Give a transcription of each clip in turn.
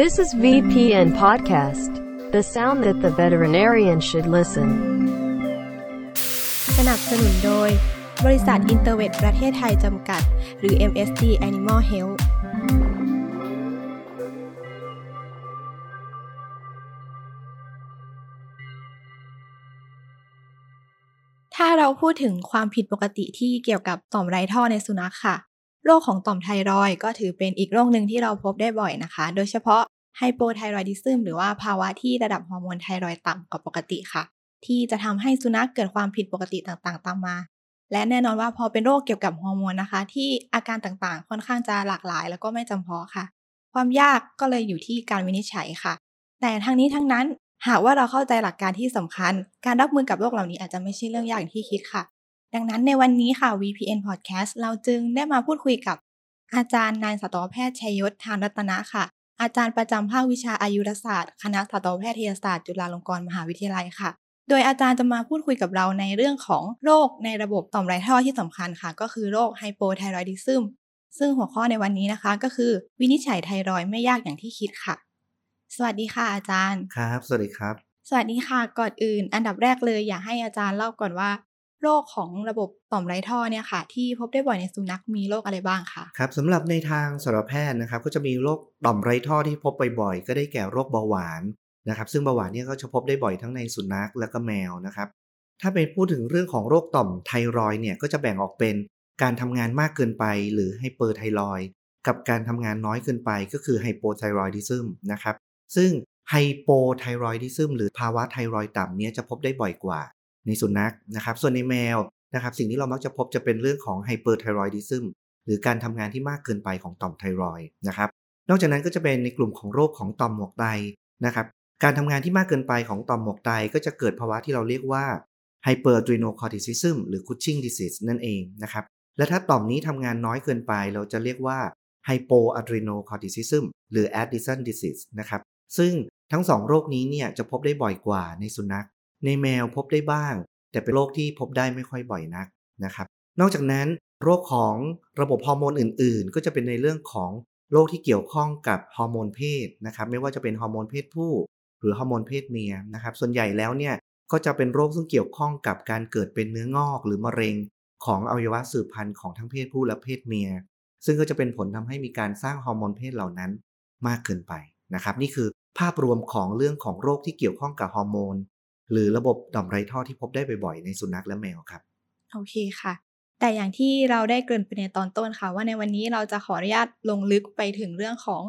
This is VPN Podcast, the sound that the veterinarian should listen. สนับสนุนโดย บริษัทอินเตอร์เวทประเทศไทยจำกัด หรือ MSD Animal Health ถ้าเราพูดถึงความผิดปกติที่เกี่ยวกับต่อมไรท่อในสุนัขค่ะ โรคของต่อมไทรอยก็ถือเป็นอีกโรคหนึ่งที่เราพบได้บ่อยนะคะ โดยเฉพาะไฮโปไทรอยดิซึมหรือว่าภาวะที่ระดับฮอร์โมนไทรอยต่ำกว่าปกติค่ะ ที่จะทำให้สุนัขเกิดความผิดปกติต่างๆ ตามมา และแน่นอนว่าพอเป็นโรคเกี่ยวกับฮอร์โมนนะคะ ที่อาการต่างๆ ค่อนข้างจะหลากหลาย แล้วก็ไม่จำเพาะค่ะ ความยากก็เลยอยู่ที่การวินิจฉัยค่ะ แต่ทั้งนี้ทั้งนั้นหากว่าเราเข้าใจหลักการที่สำคัญ การรับมือกับโรคเหล่านี้อาจจะไม่ใช่เรื่องยากอย่างที่คิดค่ะ ดังนั้นในวันนี้ค่ะ VPN Podcast เราจึงได้มาพูดคุยกับ อาจารย์นายสัตวแพทย์ชัยยศทานรัตนะค่ะ อาจารย์ประจำภาควิชาอายุรศาสตร์ คณะสัตวแพทยศาสตร์ จุฬาลงกรณ์มหาวิทยาลัยค่ะ โดยอาจารย์จะมาพูดคุยกับเราในเรื่องของโรคในระบบต่อมไรท่อที่สำคัญค่ะ ก็คือโรคไฮโปไทรอยดิซึมซึ่งหัวข้อในวันนี้นะคะ ก็คือ วินิจฉัยไทรอยด์ไม่ยากอย่างที่คิดค่ะ สวัสดีค่ะอาจารย์ ครับ สวัสดีครับ สวัสดีค่ะ ก่อนอื่น อันดับแรกเลยอยากให้อาจารย์เล่าก่อนว่า โรคของระบบต่อมไรท่อเนี่ยค่ะ ที่พบได้บ่อยในสุนัขมีโรคอะไรบ้างคะครับสำหรับในทางสัตวแพทย์นะครับ ก็จะมีโรคต่อมไรท่อที่พบบ่อยๆก็ได้แก่โรคเบาหวานนะครับ ซึ่งเบาหวานเนี่ยก็จะพบได้บ่อยทั้งในสุนัขและก็แมวนะครับ ถ้าเป็นพูดถึงเรื่องของโรคต่อมไทรอยเนี่ยก็จะแบ่งออกเป็นการทำงานมากเกินไป หรือไฮเปอร์ไทรอยกับการทำงานน้อยเกินไปก็คือไฮโปไทรอยดิซึมนะครับ ซึ่ง hypothyroidism หรือภาวะไทรอยด์ต่ำเนี่ยจะพบได้บ่อยกว่า ในสุนัขนะครับ ส่วนในแมวนะครับ สิ่งที่เรามักจะพบจะเป็นเรื่องของ hyperthyroidism หรือการทำงานที่มากเกินไปของต่อมไทรอยด์นะครับ นอกจากนั้นก็จะเป็นในกลุ่มของโรคของต่อมหมวกไตนะครับ การทำงานที่มากเกินไปของต่อมหมวกไตก็จะเกิดภาวะที่เราเรียกว่าไฮเปอร์ r e n o c o r t i ซิซึมหรือ Cushing disease นั่นเองนะครับ และถ้าต่อมนี้ทำงานน้อยเกินไปเราจะเรียกว่าhypoadrenocorticism หรือ Addison disease นะครับ ซึ่งทั้งสองโรคนี้เนี่ยจะพบได้บ่อยกว่าในสุนัข ในแมวพบได้บ้าง แต่เป็นโรคที่พบได้ไม่ค่อยบ่อยนักนะครับ นอกจากนั้นโรคของระบบฮอร์โมนอื่น ๆ ก็จะเป็นในเรื่องของโรคที่เกี่ยวข้องกับฮอร์โมนเพศนะครับ ไม่ว่าจะเป็นฮอร์โมนเพศผู้ หรือฮอร์โมนเพศเมียนะครับ ส่วนใหญ่แล้วเนี่ยก็จะเป็นโรคซึ่งเกี่ยวข้องกับการเกิดเป็นเนื้องอกหรือมะเร็งของอวัยวะสืบพันธุ์ของทั้งเพศผู้และเพศเมีย ซึ่งก็จะเป็นผลทำให้มีการสร้างฮอร์โมนเพศเหล่านั้นมากเกินไปนะครับ นี่คือภาพรวมของเรื่องของโรคที่เกี่ยวข้องกับฮอร์โมน หรือระบบต่อมไรท่อที่พบได้บ่อยๆในสุนัขและแมวครับ โอเคค่ะ แต่อย่างที่เราได้เกริ่นไปในตอนต้นค่ะ ว่าในวันนี้เราจะขออนุญาตลงลึกไปถึงเรื่องของ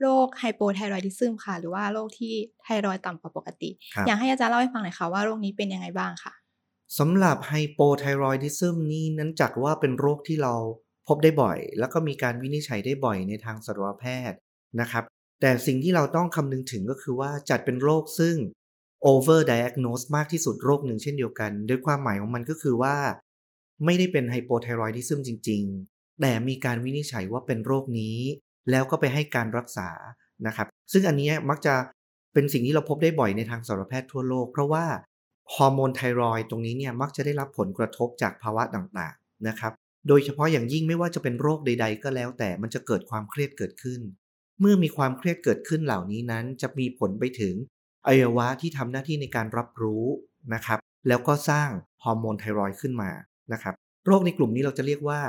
โรค hypothyroidism ค่ะ หรือว่าโรคที่ไทรอยด์ต่ำกว่าปกติครับอยากให้อาจารย์เล่าให้ฟังหน่อยค่ะว่าโรคนี้เป็นยังไงบ้างค่ะสำหรับไฮโปไทรอยดิซึมนี่นั้นจัดว่าเป็นโรคที่เราพบได้บ่อย แล้วก็มีการวินิจฉัยได้บ่อยในทางสัตวแพทย์นะครับ แต่สิ่งที่เราต้องคำนึงถึงก็คือว่าจัดเป็นโรคซึ่ง over diagnose มากที่สุดโรคหนึ่งเช่นเดียวกัน โดยความหมายของมันก็คือว่า ไม่ได้เป็นไฮโปไทรอยดิซึมจริง ๆ แต่มีการวินิจฉัยว่าเป็นโรคนี้ แล้วก็ไปให้การรักษานะครับ ซึ่งอันนี้มักจะเป็นสิ่งที่เราพบได้บ่อยในทางสัตวแพทย์ทั่วโลก เพราะว่าฮอร์โมนไทรอยด์ตรงนี้เนี่ยมักจะได้รับผลกระทบจากภาวะต่างๆนะครับ โดยเฉพาะอย่างยิ่งไม่ว่าจะเป็นโรคใด ๆ ก็แล้ว แต่มันจะเกิดความเครียดเกิดขึ้น เมื่อมีความเครียดเกิดขึ้นเหล่านี้นั้น จะมีผลไปถึง อวัยวะที่ทำหน้าที่ในการรับรู้นะครับ แล้วก็สร้างฮอร์โมนไทรอยขึ้นมานะครับ โรคในกลุ่มนี้เราจะเรียกว่า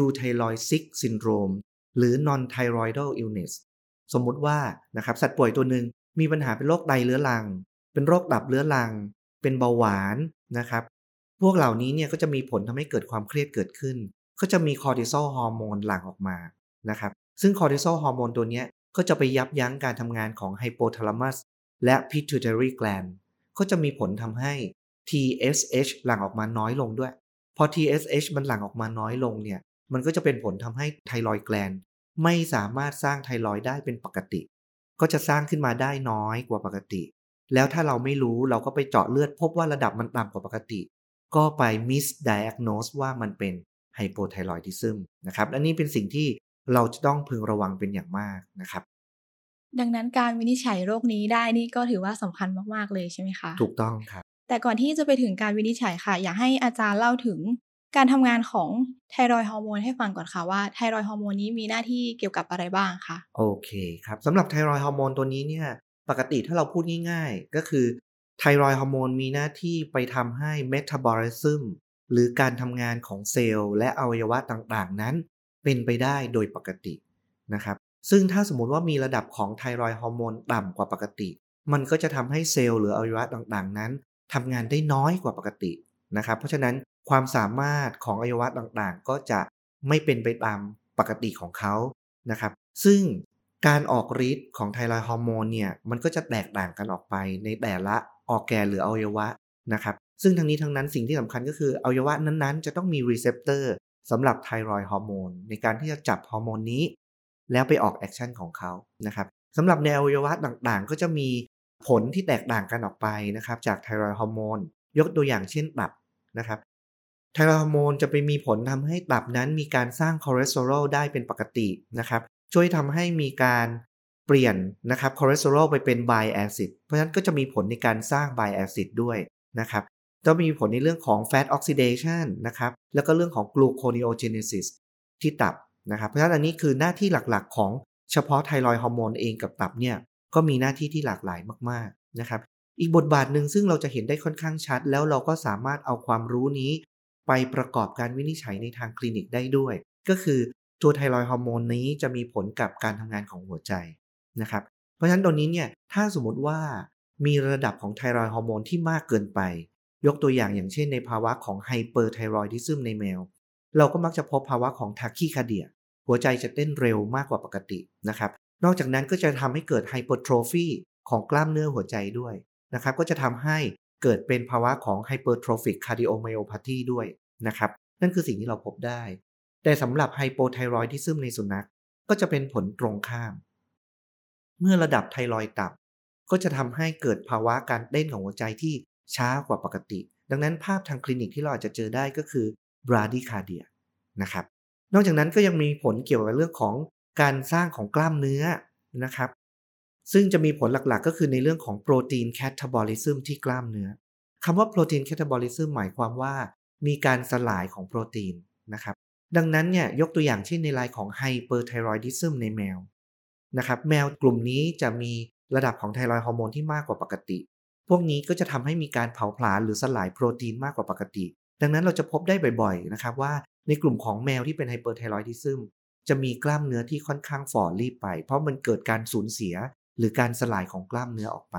u t h y r o i d sick syndrome หรือ non thyroidal illness สมมุติว่านะครับสัตว์ป่วยตัวหนึ่งมีปัญหาเป็นโรคไตเรื้อรัง เป็นโรคตับเรื้อรัง เป็นเบาหวานนะครับ พวกเหล่านี้เนี่ยก็จะมีผลทำให้เกิดความเครียดเกิดขึ้น ก็จะมี cortisol hormone หลั่งออกมานะครับ ซึ่ง cortisol hormone ตัวนี้ก็จะไปยับยั้งการทำงานของไฮโปทาลามัส และ pituitary gland ก็จะมีผลทำให้ TSH หลั่งออกมาน้อยลงด้วย พอ TSH มันหลั่งออกมาน้อยลงเนี่ย มันก็จะเป็นผลทำให้ไทรอยแกลนไม่สามารถสร้างไทรอยได้เป็นปกติ ก็จะสร้างขึ้นมาได้น้อยกว่าปกติ แล้วถ้าเราไม่รู้เราก็ไปเจาะเลือดพบว่าระดับมันต่ำกว่าปกติ ก็ไป misdiagnose ว่ามันเป็นไฮโปไทรอยดิซึมนะครับอันนี้เป็นสิ่งที่เราจะต้องพึงระวังเป็นอย่างมากนะครับ ดังนั้นการวินิจฉัยโรคนี้ได้นี่ก็ถือว่าสำคัญมากๆเลยใช่ไหมคะ ถูกต้องครับแต่ก่อนที่จะไปถึงการวินิจฉัยค่ะ อยากให้อาจารย์เล่าถึงการทำงานของ thyroid hormone ให้ฟังก่อนค่ะว่า thyroid hormone นี้มีหน้าที่เกี่ยวกับอะไรบ้างคะโอเคครับสำหรับ thyroid hormone ตัวนี้เนี่ยปกติถ้าเราพูดง่าย ๆ ก็คือ thyroid hormone มีหน้าที่ไปทำให้ metabolism หรือการทำงานของเซลล์และอวัยวะต่างๆนั้น เป็นไปได้โดยปกตินะครับ ซึ่งถ้าสมมติว่ามีระดับของ thyroid hormone ต่ำกว่าปกติ มันก็จะทำให้เซลล์หรืออวัยวะต่างๆ นั้นทำงานได้น้อยกว่าปกตินะครับ เพราะฉะนั้นความสามารถของอวัยวะต่างๆ ก็จะไม่เป็นไปตามปกติของเขานะครับ ซึ่งการออกฤทธิ์ของ thyroid hormone เนี่ย มันก็จะแตกต่างกันออกไปในแต่ละออกแกนหรืออวัยวะนะครับ ซึ่งทั้งนี้ทั้งนั้นสิ่งที่สำคัญก็คืออวัยวะนั้นๆ จะต้องมี receptorสำหรับ thyroid hormone ในการที่จะจับฮอร์โมนนี้ แล้วไปออก action ของเขานะครับสำหรับในอวัยวะต่างๆ ก็จะมีผลที่แตกต่างกันออกไปนะครับ จาก thyroid hormone ยกตัวอย่างเช่นตับนะครับ thyroid hormone จะไปมีผลทำให้ตับนั้นมีการสร้างคอเลสเตอรอลได้เป็นปกตินะครับช่วยทำให้มีการเปลี่ยนนะครับคอเลสเตอรอลไปเป็น bile acid เพราะฉะนั้นก็จะมีผลในการสร้าง bile acid ด้วยนะครับจะมีผลในเรื่องของ fat oxidation นะครับแล้วก็เรื่องของ gluconeogenesis ที่ตับ นะครับเพราะฉะนั้นอันนี้คือหน้าที่หลักๆ ของเฉพาะ thyroid hormone เองกับตับเนี่ยก็มีหน้าที่ที่หลากหลายมากๆนะครับอีกบทบาทหนึ่งซึ่งเราจะเห็นได้ค่อนข้างชัด แล้วเราก็สามารถเอาความรู้นี้ ไปประกอบการวินิจฉัยในทางคลินิกได้ด้วย ก็คือตัว thyroid hormone นี้จะมีผลกับการทำงานของหัวใจนะครับเพราะฉะนั้นตรงนี้เนี่ยถ้าสมมติว่ามีระดับของ thyroid hormone ที่มากเกินไป ยกตัวอย่างอย่างเช่นในภาวะของ hyperthyroidism ในแมว เราก็มักจะพบภาวะของ tachycardia หัวใจจะเต้นเร็วมากกว่าปกตินะครับ นอกจากนั้นก็จะทำให้เกิด hypertrophy ของกล้ามเนื้อหัวใจด้วยนะครับ ก็จะทำให้เกิดเป็นภาวะของ hypertrophic cardiomyopathy ด้วยนะครับ นั่นคือสิ่งที่เราพบได้ แต่สำหรับ hypothyroidism ในสุนัขก็จะเป็นผลตรงข้าม เมื่อระดับไทรอยด์ต่ำก็จะทำให้เกิดภาวะการเต้นของหัวใจที่ช้ากว่าปกติ ดังนั้นภาพทางคลินิกที่เราอาจจะเจอได้ก็คือ bradycardia นะครับ นอกจากนั้นก็ยังมีผลเกี่ยวกับเรื่องของการสร้างของกล้ามเนื้อนะครับ ซึ่งจะมีผลหลักๆ ก็คือในเรื่องของ protein catabolism ที่กล้ามเนื้อคำว่า protein catabolism หมายความว่า มีการสลายของโปรตีนนะครับ ดังนั้นเนี่ยยกตัวอย่างเช่นในรายของ hyperthyroidism ในแมวนะครับ แมวกลุ่มนี้จะมีระดับของ thyroid hormone ที่มากกว่าปกติ พวกนี้ก็จะทำให้มีการเผาผลาญหรือสลายโปรตีนมากกว่าปกติ ดังนั้นเราจะพบได้บ่อยๆนะครับว่าในกลุ่มของแมวที่เป็น hyperthyroidism จะมีกล้ามเนื้อที่ค่อนข้างฝ่อลีบไป เพราะมันเกิดการสูญเสีย หรือการสลายของกล้ามเนื้อออกไป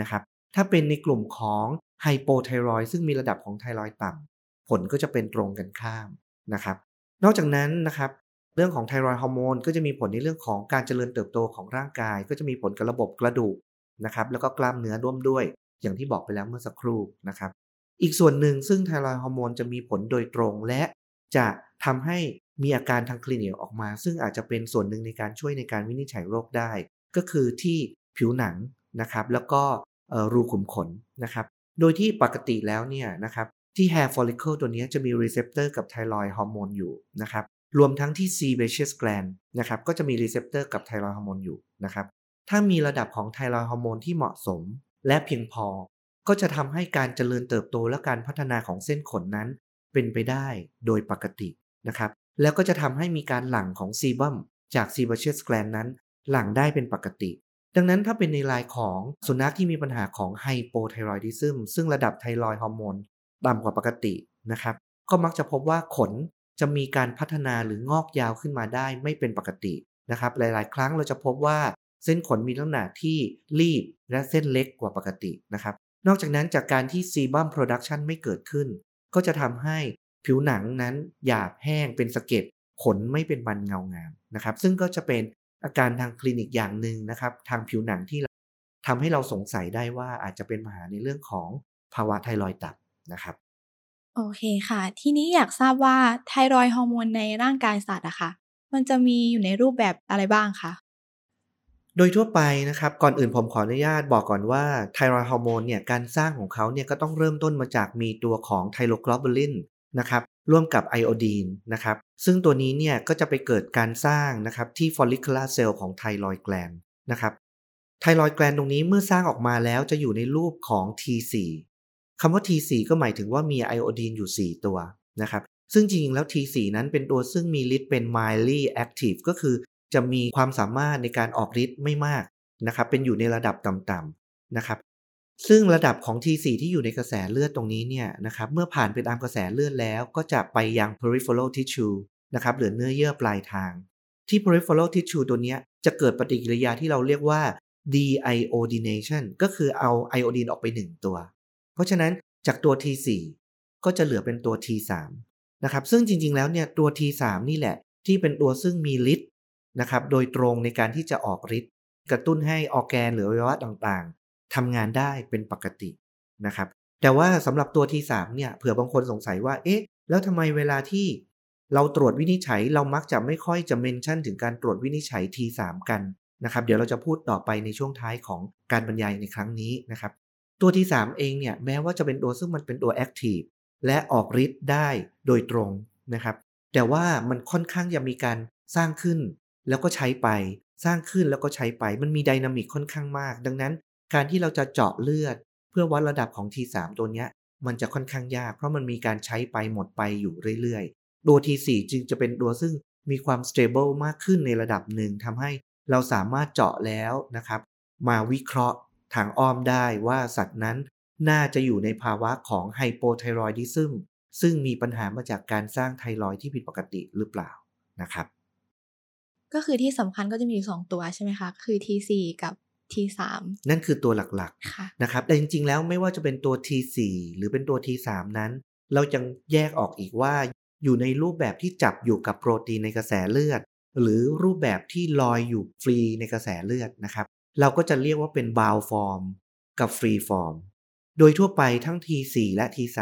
นะครับถ้าเป็นในกลุ่มของไฮโปไทรอยซึ่งมีระดับของไทรอยต่ำผลก็จะเป็นตรงกันข้ามนะครับนอกจากนั้นนะครับเรื่องของไทรอยฮอร์โมนก็จะมีผลในเรื่องของการเจริญเติบโตของร่างกาย ก็จะมีผลกับระบบกระดูกนะครับแล้วก็กล้ามเนื้อร่วมด้วย อย่างที่บอกไปแล้วเมื่อสักครู่นะครับ อีกส่วนหนึ่งซึ่งไทรอยฮอร์โมนจะมีผลโดยตรงและจะทำให้มีอาการทางคลินิกออกมา ซึ่งอาจจะเป็นส่วนหนึ่งในการช่วยในการวินิจฉัยโรคได้ ก็คือที่ผิวหนังนะครับ แล้วก็รูขุมขนนะครับ โดยที่ปกติแล้วเนี่ยนะครับที่ hair follicle ตัวนี้จะมี receptor กับไทรอยฮอร์โมนอยู่นะครับ รวมทั้งที่ sebaceous gland นะครับ ก็จะมี receptor กับไทรอยฮอร์โมนอยู่นะครับ ถ้ามีระดับของไทรอยฮอร์โมนที่เหมาะสม และเพียงพอ ก็จะทำให้การเจริญเติบโตและการพัฒนาของเส้นขนนั้น เป็นไปได้โดยปกตินะครับ แล้วก็จะทำให้มีการหลั่งของ sebum จาก sebaceous gland นั้น หลั่งได้เป็นปกติ ดังนั้นถ้าเป็นในรายของสุนัขที่มีปัญหาของ hypothyroidism ซึ่งระดับ thyroid hormone ต่ำกว่าปกตินะครับ ก็มักจะพบว่าขนจะมีการพัฒนาหรืองอกยาวขึ้นมาได้ไม่เป็นปกตินะครับ หลาย ๆ ครั้งเราจะพบว่าเส้นขนมีลักษณะที่ลีบและเส้นเล็กกว่าปกตินะครับ นอกจากนั้นจากการที่ sebum production ไม่เกิดขึ้น ก็จะทำให้ผิวหนังนั้นหยาบแห้งเป็นสะเก็ดขนไม่เป็นมันเงางามนะครับ ซึ่งก็จะเป็นอาการทางคลินิกอย่างหนึ่งนะครับ ทางผิวหนังที่ทำให้เราสงสัยได้ว่าอาจจะเป็นปัญหาในเรื่องของภาวะไทรอยตับนะครับ โอเคค่ะ ทีนี้อยากทราบว่าไทรอยฮอร์โมนในร่างกายสัตว์อะค่ะ มันจะมีอยู่ในรูปแบบอะไรบ้างคะ โดยทั่วไปนะครับ ก่อนอื่นผมขออนุญาตบอกก่อนว่าไทรอยฮอร์โมนเนี่ยการสร้างของเขาเนี่ยก็ต้องเริ่มต้นมาจากมีตัวของไทโรกลอบูลินนะครับร่วมกับไอโอดีนนะครับซึ่งตัวนี้เนี่ยก็จะไปเกิดการสร้างนะครับที่ฟอลลิคูลาเซลล์ของไทรอยแกลนนะครับไทรอยแกลนตรงนี้เมื่อสร้างออกมาแล้วจะอยู่ในรูปของ T4 คำว่า T4 ก็หมายถึงว่ามีไอโอดีนอยู่ 4 ตัวนะครับซึ่งจริงๆแล้ว T4 นั้นเป็นตัวซึ่งมีฤทธิ์เป็น mildly active ก็คือ จะมีความสามารถในการออกฤทธิ์ไม่มากนะครับ เป็นอยู่ในระดับต่ำๆนะครับ ซึ่งระดับของ T4 ที่อยู่ในกระแสเลือดตรงนี้เนี่ยนะครับ เมื่อผ่านไปตามกระแสเลือดแล้ว ก็จะไปยัง peripheral tissue นะครับ หรือเนื้อเยื่อปลายทาง ที่ peripheral tissue ตัวนี้จะเกิดปฏิกิริยาที่เราเรียกว่า deiodination ก็คือเอาไอโอดีนออกไป 1 ตัว เพราะฉะนั้นจากตัว T4 ก็จะเหลือเป็นตัว T3 นะครับ ซึ่งจริงๆ แล้วเนี่ยตัว T3 นี่แหละที่เป็นตัวซึ่งมีฤทธิ์ นะครับโดยตรงในการที่จะออกฤทธิ์กระตุ้นให้ออแกนหรืออวัยวะต่างๆทำงานได้เป็นปกตินะครับแต่ว่าสำหรับตัว T3 เนี่ยเผื่อบางคนสงสัยว่าเอ๊ะแล้วทำไมเวลาที่เราตรวจวินิจฉัยเรามักจะไม่ค่อยจะเมนชั่นถึงการตรวจวินิจฉัย T3 กันนะครับเดี๋ยวเราจะพูดต่อไปในช่วงท้ายของการบรรยายในครั้งนี้นะครับตัว T3 เองเนี่ยแม้ว่าจะเป็นตัวซึ่งมันเป็นตัวแอคทีฟและออกฤทธิ์ได้โดยตรงนะครับแต่ว่ามันค่อนข้างจะมีการสร้างขึ้น แล้วก็ใช้ไป สร้างขึ้นแล้วก็ใช้ไป มันมีไดนามิกค่อนข้างมาก ดังนั้น การที่เราจะเจาะเลือด เพื่อวัดระดับของ T3 ตัวเนี้ยมันจะค่อนข้างยาก เพราะมันมีการใช้ไปหมดไปอยู่เรื่อยๆ ตัว T4 จึงจะเป็นตัวซึ่งมีความ stable มากขึ้นในระดับหนึ่งทำให้เราสามารถเจาะแล้วนะครับ มาวิเคราะห์ทางอ้อมได้ว่าสัตว์นั้นน่าจะอยู่ในภาวะของไฮโปไทรอยดิซึมซึ่งมีปัญหามาจากการสร้างไทรอยที่ผิดปกติหรือเปล่านะครับ ก็คือที่สำคัญก็จะมีอยู่สองตัวใช่ไหมคะ คือ T4 กับ T3 นั่นคือตัวหลักค่ะๆนะครับ แต่จริงๆ แล้วไม่ว่าจะเป็นตัว T4 หรือเป็นตัว T3 นั้น เรายังแยกออกอีกว่า อยู่ในรูปแบบที่จับอยู่กับโปรตีนในกระแสเลือด หรือรูปแบบที่ลอยอยู่ฟรีในกระแสเลือดนะครับ เราก็จะเรียกว่าเป็น bound form กับ free form โดยทั่วไปทั้ง T4 และ T3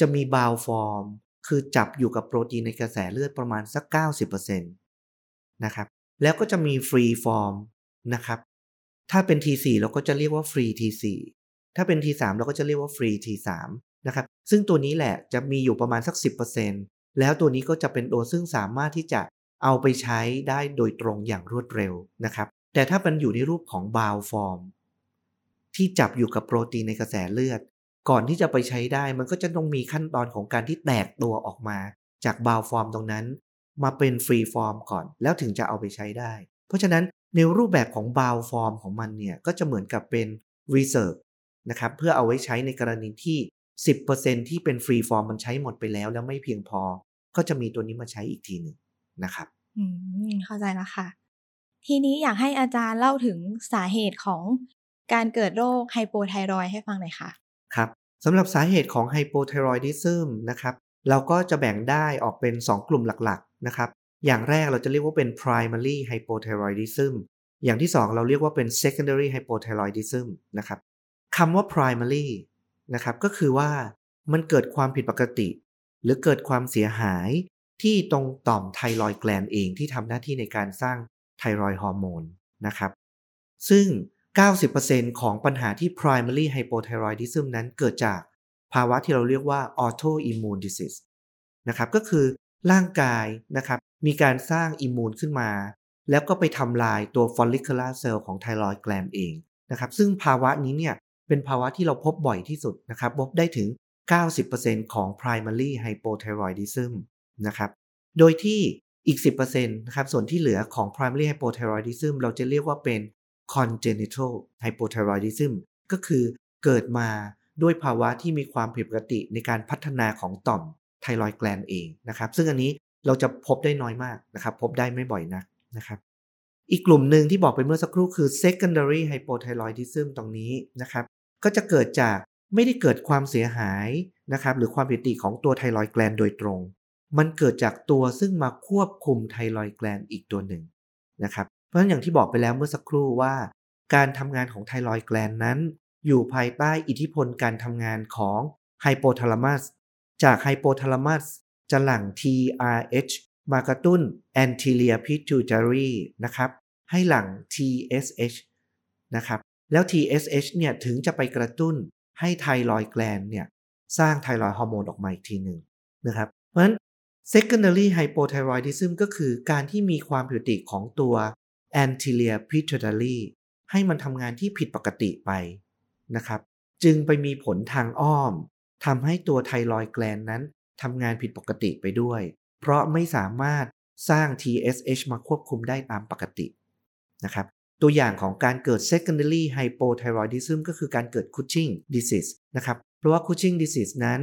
จะมี bound form คือจับอยู่กับโปรตีนในกระแสเลือดประมาณสัก 90% นะครับแล้วก็จะมี free form นะครับถ้าเป็น T4 เราก็จะเรียกว่าฟรี T4 ถ้าเป็น T3 เราก็จะเรียกว่าฟรี T3 นะครับซึ่งตัวนี้แหละจะมีอยู่ประมาณสัก 10%แล้วตัวนี้ก็จะเป็นตัวซึ่งสามารถที่จะเอาไปใช้ได้โดยตรงอย่างรวดเร็วนะครับแต่ถ้ามันอยู่ในรูปของ bound form ที่จับอยู่กับโปรตีนในกระแสเลือด ก่อนที่จะไปใช้ได้มันก็จะต้องมีขั้นตอนของการที่แตกตัวออกมา จาก bound form ตรงนั้น มาเป็น free form ก่อน แล้วถึงจะเอาไปใช้ได้ เพราะฉะนั้นในรูปแบบของ bound form ของมันเนี่ย ก็จะเหมือนกับเป็น reserve นะครับเพื่อเอาไว้ใช้ในกรณีที่ 10%ที่เป็น free form มันใช้หมดไปแล้ว แล้วไม่เพียงพอ ก็จะมีตัวนี้มาใช้อีกทีหนึ่งนะครับอืมเข้าใจแล้วค่ะ ทีนี้อยากให้อาจารย์เล่าถึงสาเหตุของการเกิดโรคไฮโปไทรอยด์ให้ฟังหน่อยค่ะ ครับสำหรับสาเหตุของไฮโปไทรอยดิซึมนะครับ เราก็จะแบ่งได้ออกเป็น 2 กลุ่มหลักๆนะครับ อย่างแรกเราจะเรียกว่าเป็น primary hypothyroidism อย่างที่ 2 เราเรียกว่าเป็น secondary hypothyroidism นะครับคำว่า primary นะครับก็คือว่ามันเกิดความผิดปกติ หรือเกิดความเสียหายที่ตรงต่อมไทรอยด์แกลนเองที่ทำหน้าที่ในการสร้างไทรอยด์ฮอร์โมนนะครับ ซึ่ง 90%ของปัญหาที่ primary hypothyroidism นั้นเกิดจาก ภาวะที่เราเรียกว่า autoimmune disease นะครับก็คือร่างกายนะครับมีการสร้างอิมมูนขึ้นมา แล้วก็ไปทำลายตัว follicular cell ของไทรอยด์แกลนเองนะครับซึ่งภาวะนี้เนี่ยเป็นภาวะที่เราพบบ่อยที่สุดนะครับพบได้ถึง 90%ของ primary hypothyroidism นะครับโดยที่อีก 10%นะครับส่วนที่เหลือของ primary hypothyroidism เราจะเรียกว่าเป็น congenital hypothyroidism ก็คือเกิดมา ด้วยภาวะที่มีความผิดปกติในการพัฒนาของต่อมไทรอยด์แกลนเองนะครับ ซึ่งอันนี้เราจะพบได้น้อยมากนะครับ พบได้ไม่บ่อยนักนะครับ อีกกลุ่มหนึ่งที่บอกไปเมื่อสักครู่คือ secondary hypothyroidism ตรงนี้นะครับ ก็จะเกิดจากไม่ได้เกิดความเสียหายนะครับ หรือความผิดปกติของตัวไทรอยด์แกลนโดยตรง มันเกิดจากตัวซึ่งมาควบคุมไทรอยด์แกลนอีกตัวหนึ่งนะครับ เพราะฉะนั้นอย่างที่บอกไปแล้วเมื่อสักครู่ว่า การทำงานของไทรอยด์แกลนนั้น อยู่ภายใต้อิทธิพลการทำงานของไฮโปทาลามัสจากไฮโปทาลามัสจะหลั่ง TRH มากระตุ้น anterior pituitary นะครับ ให้หลั่ง TSH นะครับ แล้ว TSH เนี่ยถึงจะไปกระตุ้นให้ไทรอยแกลนเนี่ยสร้างไทรอยฮอร์โมนออกมาอีกทีหนึ่งนะครับ เพราะฉะนั้น secondary hypothyroidism ก็คือการที่มีความผิดปกติของตัว anterior pituitary ให้มันทำงานที่ผิดปกติไป นะครับ จึงไปมีผลทางอ้อมทำให้ตัวไทรอยแกลนนั้นทำงานผิดปกติไปด้วย เพราะไม่สามารถสร้าง TSH มาควบคุมได้ตามปกตินะครับตัวอย่างของการเกิด secondary hypothyroidism ก็คือการเกิด Cushing disease นะครับ เพราะว่า Cushing disease นั้น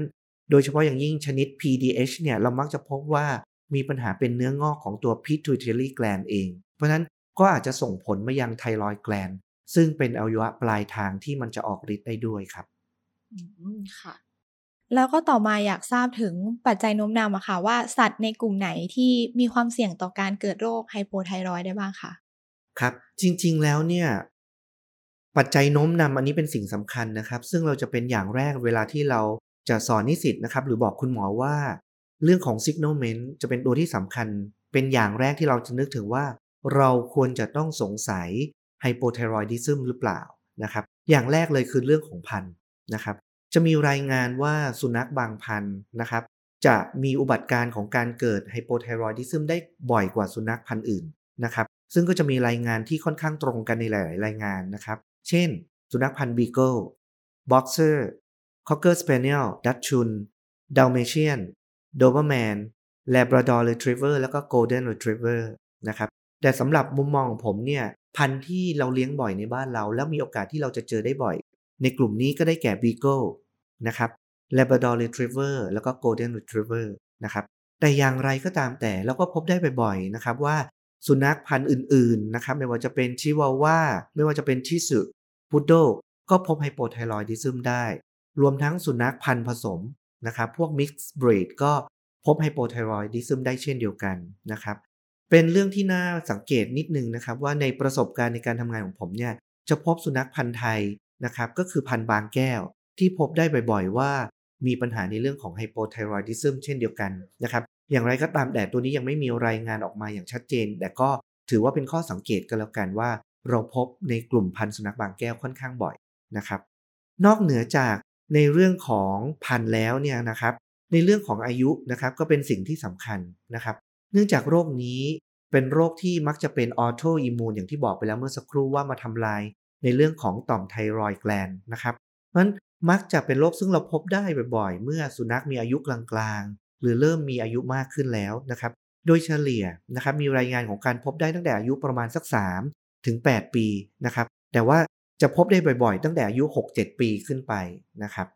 โดยเฉพาะอย่างยิ่งชนิด PDH เนี่ย เรามักจะพบว่ามีปัญหาเป็นเนื้องอกของตัว pituitary gland เอง เพราะนั้นก็อาจจะส่งผลมายังไทรอยแกลน ซึ่งเป็นอวัยวะปลายทางที่มันจะออกฤทธิ์ได้ด้วยครับอืมค่ะ แล้วก็ต่อมาอยากทราบถึงปัจจัยโน้มนำอะค่ะ ว่าสัตว์ในกลุ่มไหนที่มีความเสี่ยงต่อการเกิดโรคไฮโปไทรอยด์ได้บ้างคะครับ จริง ๆ แล้วเนี่ย ปัจจัยโน้มนำอันนี้เป็นสิ่งสำคัญนะครับ ซึ่งเราจะเป็นอย่างแรกเวลาที่เราจะสอนนิสิตนะครับ หรือบอกคุณหมอว่า เรื่องของ signalment จะเป็นตัวที่สำคัญ เป็นอย่างแรกที่เราจะนึกถึงว่า เราควรจะต้องสงสัย hypothyroidism หรือเปล่านะครับ อย่างแรกเลยคือเรื่องของพันธุ์นะครับ จะมีรายงานว่าสุนัขบางพันธุ์นะครับ จะมีอุบัติการของการเกิด hypothyroidism ได้บ่อยกว่าสุนัขพันธุ์อื่นนะครับ ซึ่งก็จะมีรายงานที่ค่อนข้างตรงกันในหลาย ๆ รายงานนะครับ เช่น สุนัขพันธุ์บีเกิลบ็อกเซอร์คอกเกอร์สเปเนียลดัตชุนดัลเมเชียนโดเบอร์แมนแลบราดอร์เรทรีเวอร์แล้วก็โกลเด้นเรทรีเวอร์นะครับแต่สำหรับมุมมองของผมเนี่ย พันธุ์ที่เราเลี้ยงบ่อยในบ้านเรา แล้วมีโอกาสที่เราจะเจอได้บ่อย ในกลุ่มนี้ก็ได้แก่บีเกิลนะครับแลบราดอร์รีทรีเวอร์แล้วก็โกลเด้นรีทรีเวอร์นะครับแต่อย่างไรก็ตามแต่เราก็พบได้บ่อยๆนะครับว่าสุนัขพันธุ์อื่นๆนะครับไม่ว่าจะเป็นชิวาว่าไม่ว่าจะเป็นชิสุพุดเดิ้ลก็พบ hypothyroidism ได้ รวมทั้งสุนัขพันธุ์ผสมนะครับพวกมิกซ์บรีดก็พบไฮโปไทรอยดิซึมได้เช่นเดียวกันนะครับ เป็นเรื่องที่น่าสังเกตนิดนึงนะครับว่าในประสบการณ์ในการทำงานของผมเนี่ยจะพบสุนัขพันธุ์ไทยนะครับก็คือพันธุ์บางแก้ว ที่พบได้บ่อยๆ ว่ามีปัญหาในเรื่องของไฮโปไทรอยดิซึมเช่นเดียวกันนะครับอย่างไรก็ตามแต่ตัวนี้ยังไม่มีรายงานออกมาอย่างชัดเจน แต่ก็ถือว่าเป็นข้อสังเกตกันแล้วกันว่า เราพบในกลุ่มพันธุ์สุนัขบางแก้วค่อนข้างบ่อยนะครับ นอกเหนือจากในเรื่องของพันธุ์แล้วเนี่ยนะครับ ในเรื่องของอายุนะครับก็เป็นสิ่งที่สำคัญนะครับ เนื่องจากโรคนี้เป็นโรคที่มักจะเป็นออโตอิมูนอย่างที่บอกไปแล้วเมื่อสักครู่ว่ามาทำลายในเรื่องของต่อมไทรอยด์แกลนนะครับเพราะฉะนั้นมักจะเป็นโรคซึ่งเราพบได้บ่อยๆ เมื่อสุนัขมีอายุกลางๆ หรือเริ่มมีอายุมากขึ้นแล้วนะครับ โดยเฉลี่ยนะครับมีรายงานของการพบได้ตั้งแต่อายุประมาณสัก 3 ถึง 8 ปีนะครับ แต่ว่าจะพบได้บ่อยๆ ตั้งแต่อายุ 6-7 ปีขึ้นไปนะครับ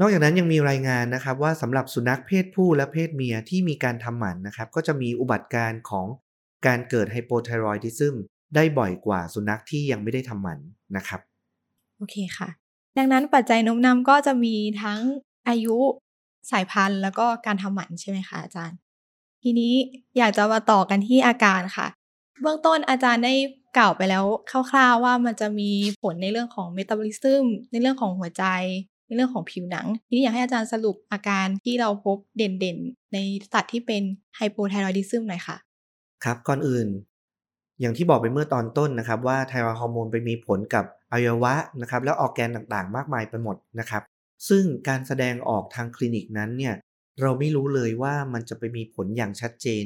นอกจากนั้นยังมีรายงานนะครับว่าสำหรับสุนัขเพศผู้และเพศเมียที่มีการทำหมันนะครับก็จะมีอุบัติการของการเกิดไฮโปไทรอยดิซึมได้บ่อยกว่าสุนัขที่ยังไม่ได้ทำหมันนะครับ โอเคค่ะ ดังนั้นปัจจัยน้มนำก็จะมีทั้งอายุสายพันธุ์แล้วก็การทำหมันใช่ไหมคะอาจารย์ ทีนี้อยากจะมาต่อกันที่อาการค่ะ เบื้องต้นอาจารย์ได้กล่าวไปแล้วคร่าวๆว่ามันจะมีผลในเรื่องของเมตาบอลิซึมในเรื่องของหัวใจ ในเรื่องของผิวหนัง ทีนี้อยากให้อาจารย์สรุปอาการที่เราพบเด่นๆ ในสัตว์ที่เป็นไฮโปไทรอยดิซึมหน่อยค่ะ ครับก่อนอื่น อย่างที่บอกไปเมื่อตอนต้นนะครับ ว่าไทรอยฮอร์โมนไปมีผลกับอวัยวะนะครับ แล้วออกแกนต่างๆ มากมายไปหมดนะครับ ซึ่งการแสดงออกทางคลินิกนั้นเนี่ยเราไม่รู้เลยว่ามันจะไปมีผลอย่างชัดเจน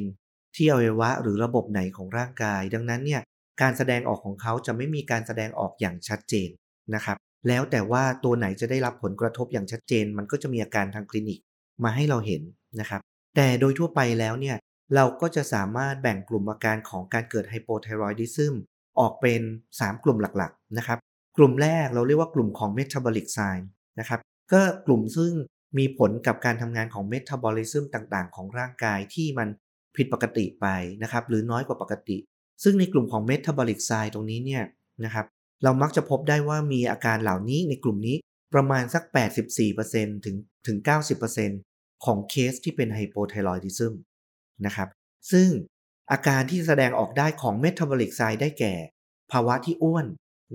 ที่อวัยวะหรือระบบไหนของร่างกาย ดังนั้นเนี่ยการแสดงออกของเขาจะไม่มีการแสดงออกอย่างชัดเจนนะครับ แล้วแต่ว่าตัวไหนจะได้รับผลกระทบอย่างชัดเจน มันก็จะมีอาการทางคลินิกมาให้เราเห็นนะครับ แต่โดยทั่วไปแล้วเนี่ยเราก็จะสามารถแบ่งกลุ่มอาการของการเกิดไฮโปไทรอยดิซึมออกเป็น 3 กลุ่มหลักๆนะครับ กลุ่มแรกเราเรียกว่ากลุ่มของ metabolic sign นะครับก็กลุ่มซึ่งมีผลกับการทำงานของเมตาบอลิซึมต่างๆ ของร่างกายที่มันผิดปกติไปนะครับหรือน้อยกว่าปกติ ซึ่งในกลุ่มของเมตาบอลิกไซตรงนี้เนี่ยนะครับ เรามักจะพบได้ว่ามีอาการเหล่านี้ในกลุ่มนี้ประมาณสัก 84%ถึงถึง 90%ของเคสที่เป็นไฮโปไทรอยดิซึมนะครับ ซึ่งอาการที่แสดงออกได้ของ metabolic sign ได้แก่ ภาวะที่อ้วน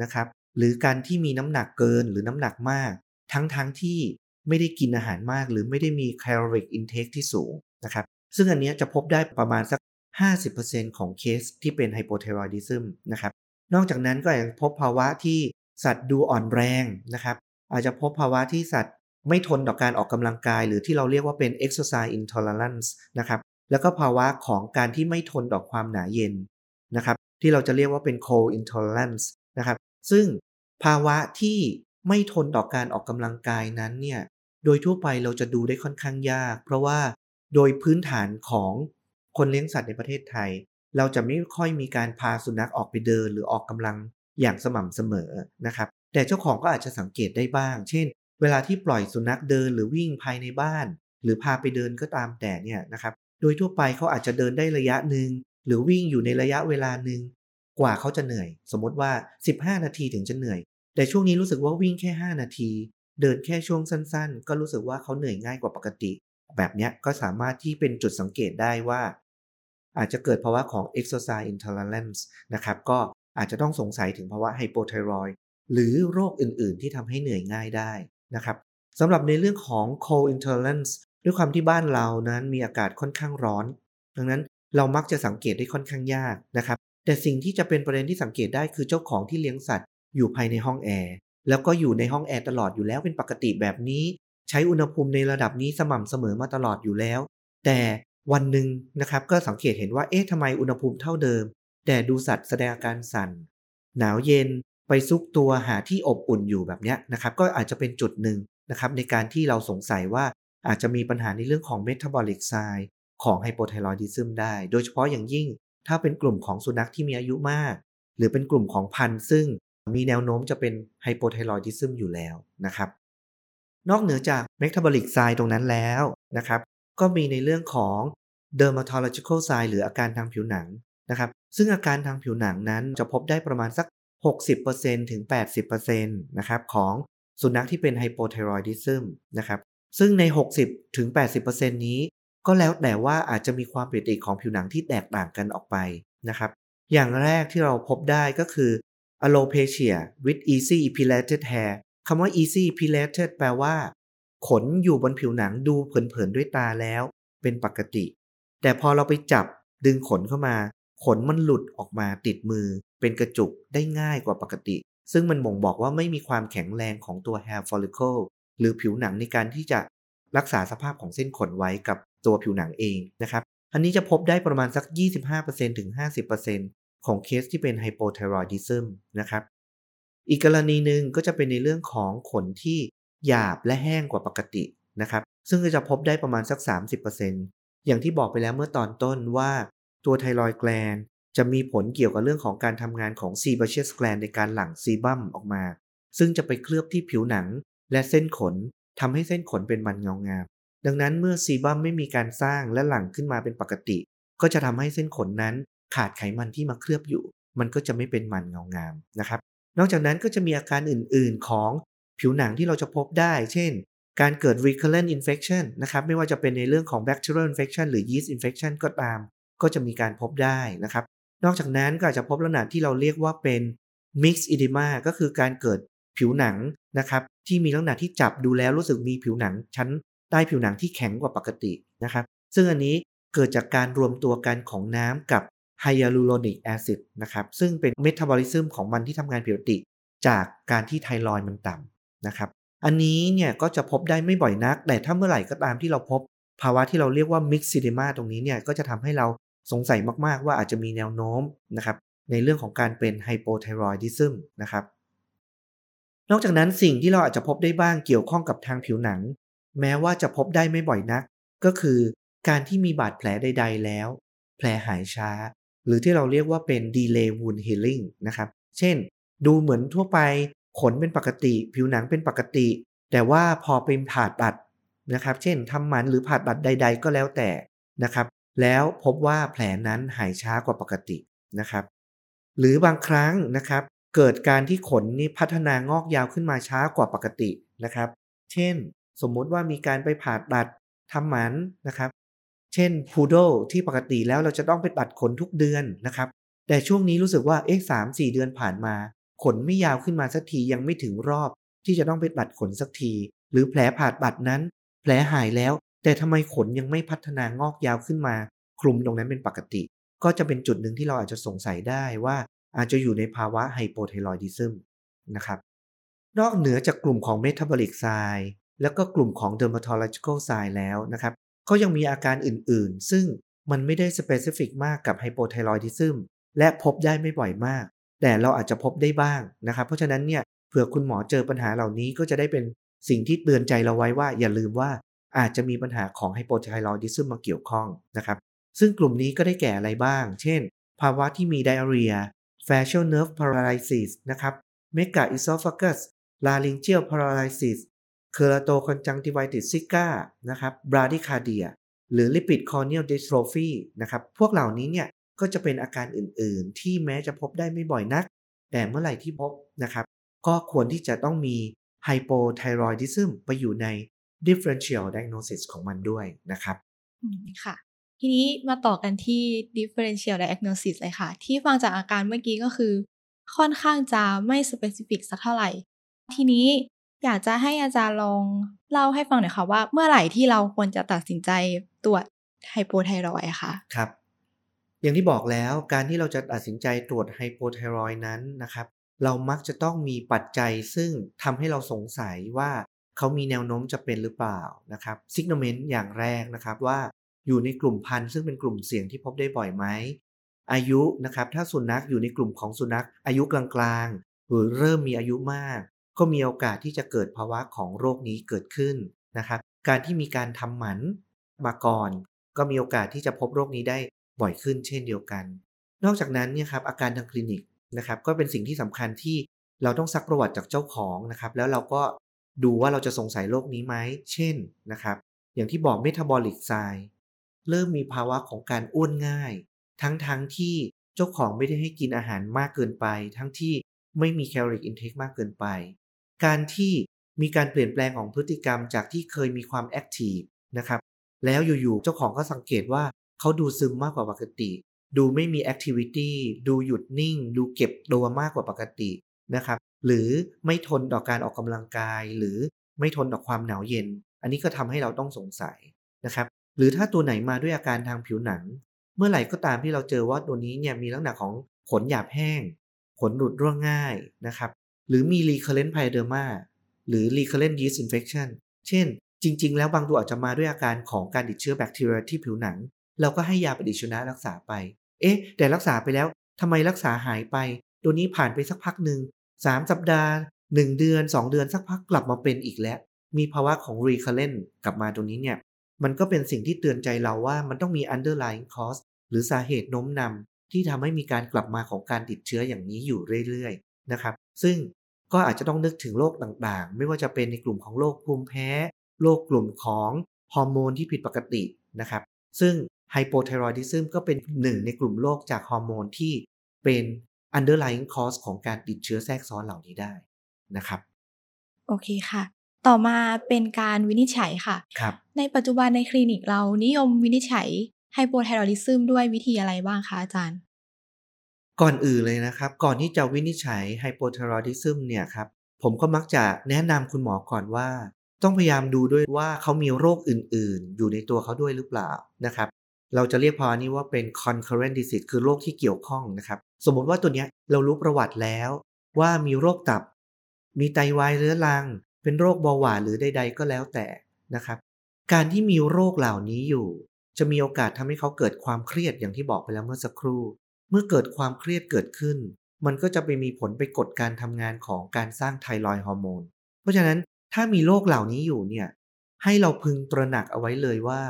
นะครับ หรือการที่มีน้ำหนักเกินหรือน้ำหนักมาก ทั้งๆ ที่ไม่ได้กินอาหารมาก หรือไม่ได้มี caloric intake ที่สูงนะครับ ซึ่งอันนี้จะพบได้ประมาณสัก 50%ของเคสที่เป็น hypothyroidism นะครับ นอกจากนั้นก็ยังพบภาวะที่สัตว์ดูอ่อนแรงนะครับ อาจจะพบภาวะที่สัตว์ไม่ทนต่อการออกกำลังกาย หรือที่เราเรียกว่าเป็น exercise intolerance นะครับ แล้วก็ภาวะของการที่ไม่ทนต่อความหนาเย็นนะครับ ที่เราจะเรียกว่าเป็น cold intolerance นะครับ ซึ่งภาวะที่ไม่ทนต่อการออกกำลังกายนั้นเนี่ย โดยทั่วไปเราจะดูได้ค่อนข้างยาก เพราะว่าโดยพื้นฐานของคนเลี้ยงสัตว์ในประเทศไทย เราจะไม่ค่อยมีการพาสุนัขออกไปเดินหรือออกกำลังอย่างสม่ำเสมอนะครับ แต่เจ้าของก็อาจจะสังเกตได้บ้าง เช่น เวลาที่ปล่อยสุนัขเดินหรือวิ่งภายในบ้าน หรือพาไปเดินก็ตามแต่เนี่ยนะครับ โดยทั่วไปเขาอาจจะเดินได้ระยะหนึ่งหรือวิ่งอยู่ในระยะเวลาหนึ่งกว่าเขาจะเหนื่อย สมมติว่า 15 นาทีถึงจะเหนื่อย แต่ช่วงนี้รู้สึกว่าวิ่งแค่ 5 นาที เดินแค่ช่วงสั้น ๆ ก็รู้สึกว่าเขาเหนื่อยง่ายกว่าปกติ แบบนี้ก็สามารถที่เป็นจุดสังเกตได้ว่า อาจจะเกิดภาวะของ exercise intolerance นะครับก็อาจจะต้องสงสัยถึงภาวะไฮโปไทรอยหรือโรคอื่นๆ ที่ทำให้เหนื่อยง่ายได้นะครับสำหรับในเรื่องของ cold intolerance ด้วยความที่บ้านเรานั้นมีอากาศค่อนข้างร้อน ดังนั้นเรามักจะสังเกตได้ค่อนข้างยากนะครับ แต่สิ่งที่จะเป็นประเด็นที่สังเกตได้คือเจ้าของที่เลี้ยงสัตว์ อยู่ภายในห้องแอร์แล้วก็อยู่ในห้องแอร์ตลอดอยู่แล้วเป็นปกติแบบนี้ ใช้อุณหภูมิในระดับนี้สม่ำเสมอมาตลอดอยู่แล้ว แต่ วันหนึ่งนะครับก็สังเกตเห็นว่า เอ๊ะทำไมอุณหภูมิเท่าเดิม แต่ดูสัตว์แสดงอาการสั่น หนาวเย็นไปซุกตัวหาที่อบอุ่นอยู่แบบนี้นะครับ ก็อาจจะเป็นจุดหนึ่งนะครับในการที่เราสงสัยว่าอาจจะมีปัญหาในเรื่องของ metabolic side ของไฮโปไทรอยดิซึมได้ โดยเฉพาะอย่างยิ่ง ถ้าเป็นกลุ่มของสุนัขที่มีอายุมาก หรือเป็นกลุ่มของพันธุ์ซึ่งมีแนวโน้มจะเป็นไฮโปไทรอยดิซึมอยู่แล้วนะครับ นอกเหนือจาก metabolic side ตรงนั้นแล้วนะครับ ก็มีในเรื่องของ dermatological side หรืออาการทางผิวหนังนะครับ ซึ่งอาการทางผิวหนังนั้นจะพบได้ประมาณสัก 60%ถึง 80%นะครับของสุนัขที่เป็นไฮโปไทรอยดิซึมนะครับ ซึ่งใน 60ถึง80%นี้ ก็แล้วแต่ว่าอาจจะมีความผิดปกติของผิวหนังที่แตกต่างกันออกไปนะครับ อย่างแรกที่เราพบได้ก็คือ alopecia with easy epilated hair คำว่า easy epilated แปลว่า ขนอยู่บนผิวหนังดูเผินๆด้วยตาแล้ว เป็นปกติ แต่พอเราไปจับดึงขนเข้ามา ขนมันหลุดออกมาติดมือ เป็นกระจุกได้ง่ายกว่าปกติ ซึ่งมันบ่งบอกว่าไม่มีความแข็งแรงของตัว hair follicle หรือผิวหนังในการที่จะรักษาสภาพของเส้นขนไว้กับตัวผิวหนังเองนะครับ อันนี้จะพบได้ประมาณสัก 25%ถึง 50%ของเคสที่เป็นไฮโปไทรอยดิซึมนะครับ อีกกรณีหนึ่งก็จะเป็นในเรื่องของขนที่ หยาบและแห้งกว่าปกตินะครับ ซึ่งจะพบได้ประมาณสัก 30%อย่างที่บอกไปแล้วเมื่อตอนต้นว่า ตัวไทรอยแกลนจะมีผลเกี่ยวกับเรื่องของการทำงานของซีบ a เชสแกลนในการหลั่งซีบัมออกมา ซึ่งจะไปเคลือบที่ผิวหนังและเส้นขนทำให้เส้นขนเป็นมันเงางาม ดังนั้นเมื่อซีบัมไม่มีการสร้างและหลั่งขึ้นมาเป็นปกติ ก็จะทำให้เส้นขนนั้นขาดไขมันที่มาเคลือบอยู่ มันก็จะไม่เป็นมันเงางามนะครับ นอกจากนั้นก็จะมีอาการอื่นๆของ ผิวหนังที่เราจะพบได้ เช่น การเกิด recurrent infection นะครับ ไม่ว่าจะเป็นในเรื่องของ bacterial infection หรือ yeast infection ก็ตาม ก็จะมีการพบได้นะครับ นอกจากนั้นก็อาจจะพบลักษณะที่เราเรียกว่าเป็น mixed edema ก็คือการเกิดผิวหนังนะครับ ที่มีลักษณะที่จับดูแล้วรู้สึกมีผิวหนังชั้นใต้ผิวหนังที่แข็งกว่าปกตินะครับ ซึ่งอันนี้เกิดจากการรวมตัวกันของน้ำกับ hyaluronic acid นะครับ ซึ่งเป็น metabolism ของมันที่ทำงานผิดปกติ จากการที่ไทรอยมันต่ำ นะครับ อันนี้เนี่ยก็จะพบได้ไม่บ่อยนัก แต่ถ้าเมื่อไหร่ก็ตามที่เราพบ ภาวะที่เราเรียกว่า myxedema ตรงนี้เนี่ยก็จะทำให้เราสงสัยมากๆ ว่าอาจจะมีแนวโน้มนะครับในเรื่องของการเป็นไฮโปไทรอยดิซึมนะครับ นอกจากนั้นสิ่งที่เราอาจจะพบได้บ้างเกี่ยวข้องกับทางผิวหนัง แม้ว่าจะพบได้ไม่บ่อยนัก ก็คือการที่มีบาดแผลใด ๆ แล้ว แผลหายช้า หรือที่เราเรียกว่าเป็น delay wound healing นะครับ เช่น ดูเหมือนทั่วไป ขนเป็นปกติ ผิวหนังเป็นปกติ แต่ว่าพอเป็นผ่าตัดนะครับ เช่นทำหมันหรือผ่าตัดใด ๆ ก็แล้วแต่นะครับ แล้วพบว่าแผลนั้นหายช้ากว่าปกตินะครับ หรือบางครั้งนะครับ เกิดการที่ขนนี่พัฒนางอกยาวขึ้นมาช้ากว่าปกตินะครับ เช่น สมมุติว่ามีการไปผ่าตัดทำหมันนะครับ เช่นพูโดที่ปกติแล้วเราจะต้องไปตัดขนทุกเดือนนะครับ แต่ช่วงนี้รู้สึกว่าเอ๊ะสามสี่เดือนผ่านมา ขนไม่ยาวขึ้นมาสักทียังไม่ถึงรอบ ที่จะต้องไปตัดขนสักที หรือแผลผ่าตัดนั้น แผลหายแล้ว แต่ทำไมขนยังไม่พัฒนางอกยาวขึ้นมา คลุมตรงนั้นเป็นปกติ ก็จะเป็นจุดหนึ่งที่เราอาจจะสงสัยได้ว่าอาจจะอยู่ในภาวะ hypothyroidism นะครับ นอกเหนือจากกลุ่มของ metabolic sign แล้วก็กลุ่มของ dermatological sign แล้วนะครับ ก็ยังมีอาการอื่นๆ ซึ่งมันไม่ได้ specific มากกับ hypothyroidism และพบได้ไม่บ่อยมาก แต่เราอาจจะพบได้บ้างนะครับ เพราะฉะนั้นเนี่ยเผื่อคุณหมอเจอปัญหาเหล่านี้ก็จะได้เป็นสิ่งที่เตือนใจเราไว้ว่าอย่าลืมว่าอาจจะมีปัญหาของไฮโปไทรอยดิซึมมาเกี่ยวข้องนะครับ ซึ่งกลุ่มนี้ก็ได้แก่อะไรบ้าง เช่น ภาวะที่มีไดอาเรีย facial nerve paralysis นะครับ mega esophagus laryngeal paralysis keratoconjunctivitis sicca นะครับ bradycardia หรือ lipid corneal dystrophy นะครับ พวกเหล่านี้เนี่ย ก็จะเป็นอาการอื่นๆ ที่แม้จะพบได้ไม่บ่อยนัก แต่เมื่อไหร่ที่พบนะครับ ก็ควรที่จะต้องมี hypothyroidism ไปอยู่ใน differential diagnosis ของมันด้วยนะครับอืมค่ะ ทีนี้มาต่อกันที่ differential diagnosis เลยค่ะ ที่ฟังจากอาการเมื่อกี้ก็คือ ค่อนข้างจะไม่ specific สักเท่าไหร่ ทีนี้อยากจะให้อาจารย์ลองเล่าให้ฟังหน่อยค่ะว่าเมื่อไหร่ที่เราควรจะตัดสินใจตรวจไฮโปไทรอยด์ค่ะ ครับ อย่างที่บอกแล้วการที่เราจะตัดสินใจตรวจไฮโปไทรอยนั้นนะครับ เรามักจะต้องมีปัจจัยซึ่งทำให้เราสงสัยว่าเขามีแนวโน้มจะเป็นหรือเปล่านะครับซิกโนเมนต์อย่างแรกนะครับว่าอยู่ในกลุ่มพันธุ์ซึ่งเป็นกลุ่มเสี่ยงที่พบได้บ่อยไหมอายุนะครับถ้าสุนัขอยู่ในกลุ่มของสุนัข อายุกลางๆ หรือเริ่มมีอายุมาก ก็มีโอกาสที่จะเกิดภาวะของโรคนี้เกิดขึ้นนะครับ การที่มีการทำหมันมาก่อน ก็มีโอกาสที่จะพบโรคนี้ได้ บ่อยขึ้นเช่นเดียวกัน นอกจากนั้นเนี่ยครับอาการทางคลินิกนะครับก็เป็นสิ่งที่สำคัญที่เราต้องซักประวัติจากเจ้าของนะครับแล้วเราก็ดูว่าเราจะสงสัยโรคนี้ไหมเช่นนะครับอย่างที่บอกเมตาบอลิกไซเริ่มมีภาวะของการอ้วนง่าย ทั้งๆทที่เจ้าของไม่ได้ให้กินอาหารมากเกินไป ทั้งที่ไม่มีแคลอรี่อินเทคมากเกินไป การที่มีการเปลี่ยนแปลงของพฤติกรรมจากที่เคยมีความแอคทีฟนะครับแล้วอยู่ๆเจ้าของก็สังเกตว่า เขาดูซึมมากกว่าปกติ ดูไม่มีแอคทิวิตี้ดูหยุดนิ่ง ดูเก็บตัวมากกว่าปกตินะครับ หรือไม่ทนต่อการออกกำลังกาย หรือไม่ทนต่อความหนาวเย็น อันนี้ก็ทำให้เราต้องสงสัยนะครับ หรือถ้าตัวไหนมาด้วยอาการทางผิวหนัง เมื่อไหร่ก็ตามที่เราเจอว่าตัวนี้เนี่ยมีลักษณะของขนหยาบแห้ง ขนหลุดร่วงง่ายนะครับ หรือมี recurrent pyoderma หรือ recurrent yeast infection เช่น จริง ๆ แล้วบางตัวอาจจะมาด้วยอาการของการติดเชื้อแบคทีเรียที่ผิวหนัง เราก็ให้ยาปฏิชีวนะรักษาไป เอ๊ะ แต่รักษาไปแล้วทำไมรักษาหายไป ตัวนี้ผ่านไปสักพักหนึ่ง3สัปดาห์1เดือน2เดือนสักพักกลับมาเป็นอีกแล้ว มีภาวะของ recurrent กลับมาตรงนี้เนี่ย มันก็เป็นสิ่งที่เตือนใจเราว่ามันต้องมี underlying cause หรือสาเหตุโน้มนำที่ทำให้มีการกลับมาของการติดเชื้ออย่างนี้อยู่เรื่อยๆนะครับ ซึ่งก็อาจจะต้องนึกถึงโรคต่างๆ ไม่ว่าจะเป็นในกลุ่มของโรคภูมิแพ้ โรคกลุ่มของฮอร์โมนที่ผิดปกตินะครับ ซึ่ง ไฮโปไทรอยดิซึมก็เป็นหนึ่งในกลุ่มโรคจากฮอร์โมนที่เป็น underlying cause ของการติดเชื้อแทรกซ้อนเหล่านี้ได้นะครับ โอเคค่ะ ต่อมาเป็นการวินิจฉัยค่ะครับในปัจจุบันในคลินิกเรานิยมวินิจฉัยไฮโปไทรอยดิซึมด้วยวิธีอะไรบ้างคะอาจารย์ ก่อนอื่นเลยนะครับ ก่อนที่จะวินิจฉัยไฮโปไทรอยดิซึมเนี่ยครับผมก็มักจะแนะนำคุณหมอก่อนว่า ต้องพยายามดูด้วยว่าเขามีโรคอื่นๆ อยู่ในตัวเขาด้วยหรือเปล่านะครับ เราจะเรียกภาวะนี้ว่าเป็น concurrent disease คือโรคที่เกี่ยวข้องนะครับ สมมติว่าตัวเนี้ยเรารู้ประวัติแล้ว ว่ามีโรคตับ มีไตวายเรื้อรัง เป็นโรคเบาหวานหรือใด ๆ ก็แล้วแต่นะครับ การที่มีโรคเหล่านี้อยู่ จะมีโอกาสทำให้เขาเกิดความเครียดอย่างที่บอกไปแล้วเมื่อสักครู่ เมื่อเกิดความเครียดเกิดขึ้น มันก็จะไปมีผลไปกดการทำงานของการสร้างไทรอยฮอร์โมน เพราะฉะนั้นถ้ามีโรคเหล่านี้อยู่เนี่ยให้เราพึงตระหนักเอาไว้เลยว่า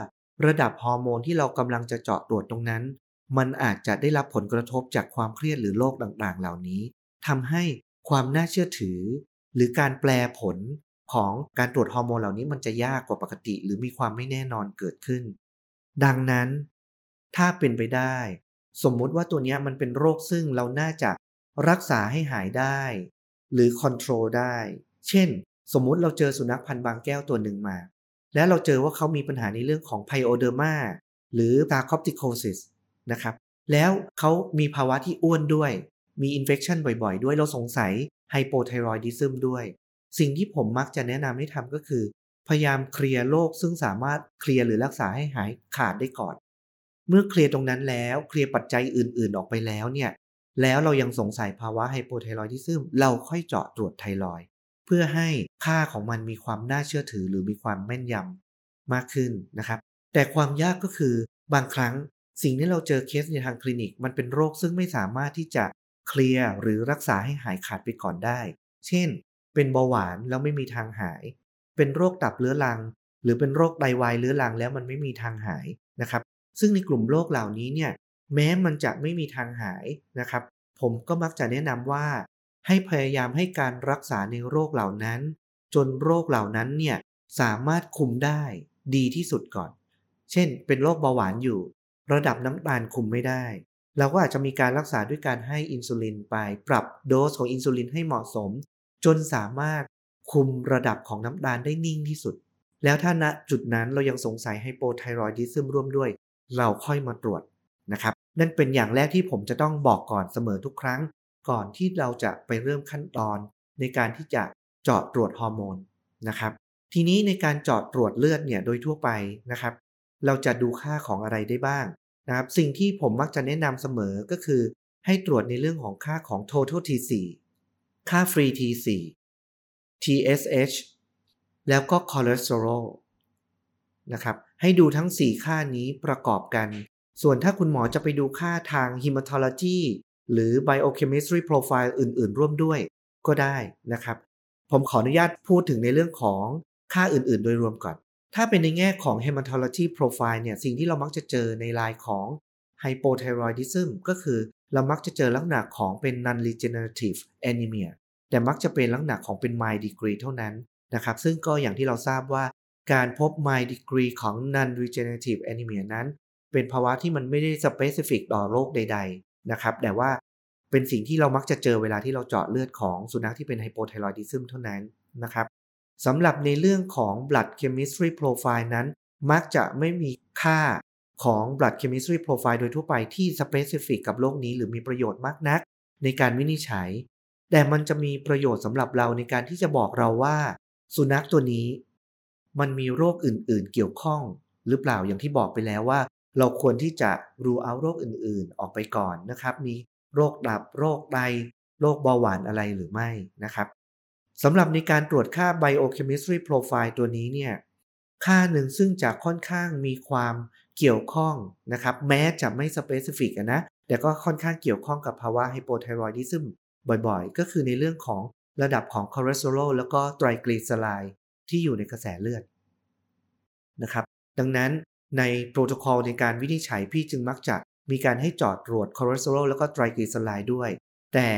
ระดับฮอร์โมนที่เรากำลังจะเจาะตรวจตรงนั้น มันอาจจะได้รับผลกระทบจากความเครียดหรือโรคต่างๆ เหล่านี้ทำให้ความน่าเชื่อถือ หรือการแปลผลของการตรวจฮอร์โมนเหล่านี้มันจะยากกว่าปกติ หรือมีความไม่แน่นอนเกิดขึ้น ดังนั้น ถ้าเป็นไปได้ สมมุติว่าตัวนี้มันเป็นโรคซึ่งเราน่าจะรักษาให้หายได้ หรือ control ได้ เช่น สมมุติเราเจอสุนัขพันธุ์บางแก้วตัวหนึ่งมา แล้วเราเจอว่าเขามีปัญหาในเรื่องของ pyoderma หรือ sarcopticosis นะครับ แล้วเขามีภาวะที่อ้วนด้วย มี infection บ่อยๆ ด้วย เราสงสัย hypothyroidism ด้วย สิ่งที่ผมมักจะแนะนำให้ทำก็คือ พยายามเคลียร์โรคซึ่งสามารถเคลียร์หรือรักษาให้หายขาดได้ก่อน เมื่อเคลียร์ตรงนั้นแล้ว เคลียร์ปัจจัยอื่นๆ ออกไปแล้วเนี่ย แล้วเรายังสงสัยภาวะ hypothyroidism เราค่อยเจาะตรวจไทรอย เพื่อให้ค่าของมันมีความน่าเชื่อถือหรือมีความแม่นยำมากขึ้นนะครับ แต่ความยากก็คือบางครั้งสิ่งที่เราเจอเคสในทางคลินิก มันเป็นโรคซึ่งไม่สามารถที่จะเคลียร์หรือรักษาให้หายขาดไปก่อนได้ เช่น เป็นเบาหวานแล้วไม่มีทางหาย เป็นโรคตับเรื้อรัง หรือเป็นโรคไตวายเรื้อรังแล้วมันไม่มีทางหายนะครับ ซึ่งในกลุ่มโรคเหล่านี้เนี่ยแม้มันจะไม่มีทางหายนะครับ ผมก็มักจะแนะนำว่า ให้พยายามให้การรักษาในโรคเหล่านั้น จนโรคเหล่านั้นเนี่ยสามารถคุมได้ดีที่สุดก่อน เช่น เป็นโรคเบาหวานอยู่ ระดับน้ำตาลคุมไม่ได้ เราก็อาจจะมีการรักษาด้วยการให้อินซูลินไปปรับโดสของอินซูลินให้เหมาะสม จนสามารถคุมระดับของน้ำตาลได้นิ่งที่สุด แล้วถ้าณจุดนั้นเรายังสงสัยไฮโปไทรอยดิซึมร่วมด้วย เราค่อยมาตรวจนะครับ นั่นเป็นอย่างแรกที่ผมจะต้องบอกก่อนเสมอทุกครั้ง ก่อนที่เราจะไปเริ่มขั้นตอน ในการที่จะเจาะตรวจฮอร์โมนนะครับ ทีนี้ในการเจาะตรวจเลือดเนี่ยโดยทั่วไปนะครับ เราจะดูค่าของอะไรได้บ้างนะครับสิ่งที่ผมมักจะแนะนำเสมอก็คือ ให้ตรวจในเรื่องของค่าของ total T4 ค่า free T4 TSH แล้วก็คอเลสเตอรอลนะครับให้ดูทั้ง 4 ค่านี้ประกอบกัน ส่วนถ้าคุณหมอจะไปดูค่าทาง hematology หรือ biochemistry profile อื่น ๆ ร่วมด้วยก็ได้นะครับ ผมขออนุญาตพูดถึงในเรื่องของค่าอื่น ๆ โดยรวมก่อน ถ้าเป็นในแง่ของ hematology profile เนี่ย สิ่งที่เรามักจะเจอในลายของ hypothyroidism ก็คือเรามักจะเจอลักษณะของเป็น non-regenerative anemia แต่มักจะเป็นลักษณะของเป็น mild degree เท่านั้นนะครับ ซึ่งก็อย่างที่เราทราบว่าการพบ mild degree ของ non-regenerative anemia นั้น เป็นภาวะที่มันไม่ได้ specific ต่อโรคใดๆ นะครับ แต่ว่าเป็นสิ่งที่เรามักจะเจอเวลาที่เราเจาะเลือดของสุนัขที่เป็น hypothyroidism เท่านั้นนะครับสำหรับในเรื่องของ blood chemistry profile นั้น มักจะไม่มีค่าของ blood chemistry profile โดยทั่วไปที่ specific กับโรคนี้หรือมีประโยชน์มากนัก ในการวินิจฉัย แต่มันจะมีประโยชน์สำหรับเราในการที่จะบอกเราว่า สุนัขตัวนี้ มันมีโรคอื่น ๆ เกี่ยวข้อง หรือเปล่าอย่างที่บอกไปแล้วว่า เราควรที่จะรู้เอาโรคอื่นๆ ออกไปก่อนนะครับ มีโรคดับโรคไตโรคเบาหวานอะไรหรือไม่นะครับสำหรับในการตรวจค่า biochemistry profile ตัวนี้เนี่ยค่าหนึ่งซึ่งจะค่อนข้างมีความเกี่ยวข้องนะครับแม้จะไม่ specific นะแต่ก็ค่อนข้างเกี่ยวข้องกับภาวะ hypothyroidism บ่อยๆ ก็คือในเรื่องของระดับของคอเลสเตอรอลแล้วก็ไตรกลีเซอไรด์ที่อยู่ในกระแสเลือดนะครับ ดังนั้น ในโปรโตคอลในการวินิจฉัยพี่จึงมักจะมีการให้เจาะตรวจคอเลสเตอรอลแล้วก็ไตรกลีเซอไรด์ด้วย แต่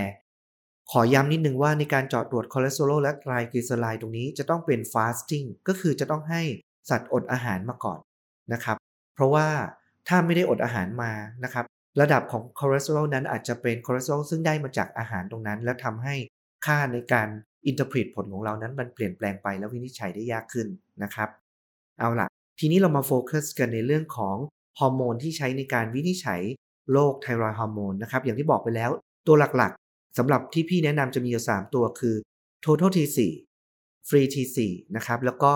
ขอย้ำนิดนึงว่าในการเจาะตรวจคอเลสเตอรอลและไตรกลีเซอไรด์ตรงนี้จะต้องเป็น fasting ก็คือจะต้องให้สัตว์อดอาหารมาก่อนนะครับ เพราะว่าถ้าไม่ได้อดอาหารมานะครับ ระดับของคอเลสเตอรอลนั้นอาจจะเป็นคอเลสเตอรอลซึ่งได้มาจากอาหารตรงนั้น และทำให้ค่าในการ interpret ผลของเรานั้นมันเปลี่ยนแปลงไปแล้ววินิจฉัยได้ยากขึ้นนะครับ เอาล่ะ ทีนี้เรามาโฟกัสกันในเรื่องของฮอร์โมนที่ใช้ในการวินิจฉัยโรค thyroid hormone นะครับ อย่างที่บอกไปแล้วตัวหลักๆสำหรับที่พี่แนะนำจะมีอยู่ 3 ตัวคือ total T4 free T4 นะครับแล้วก็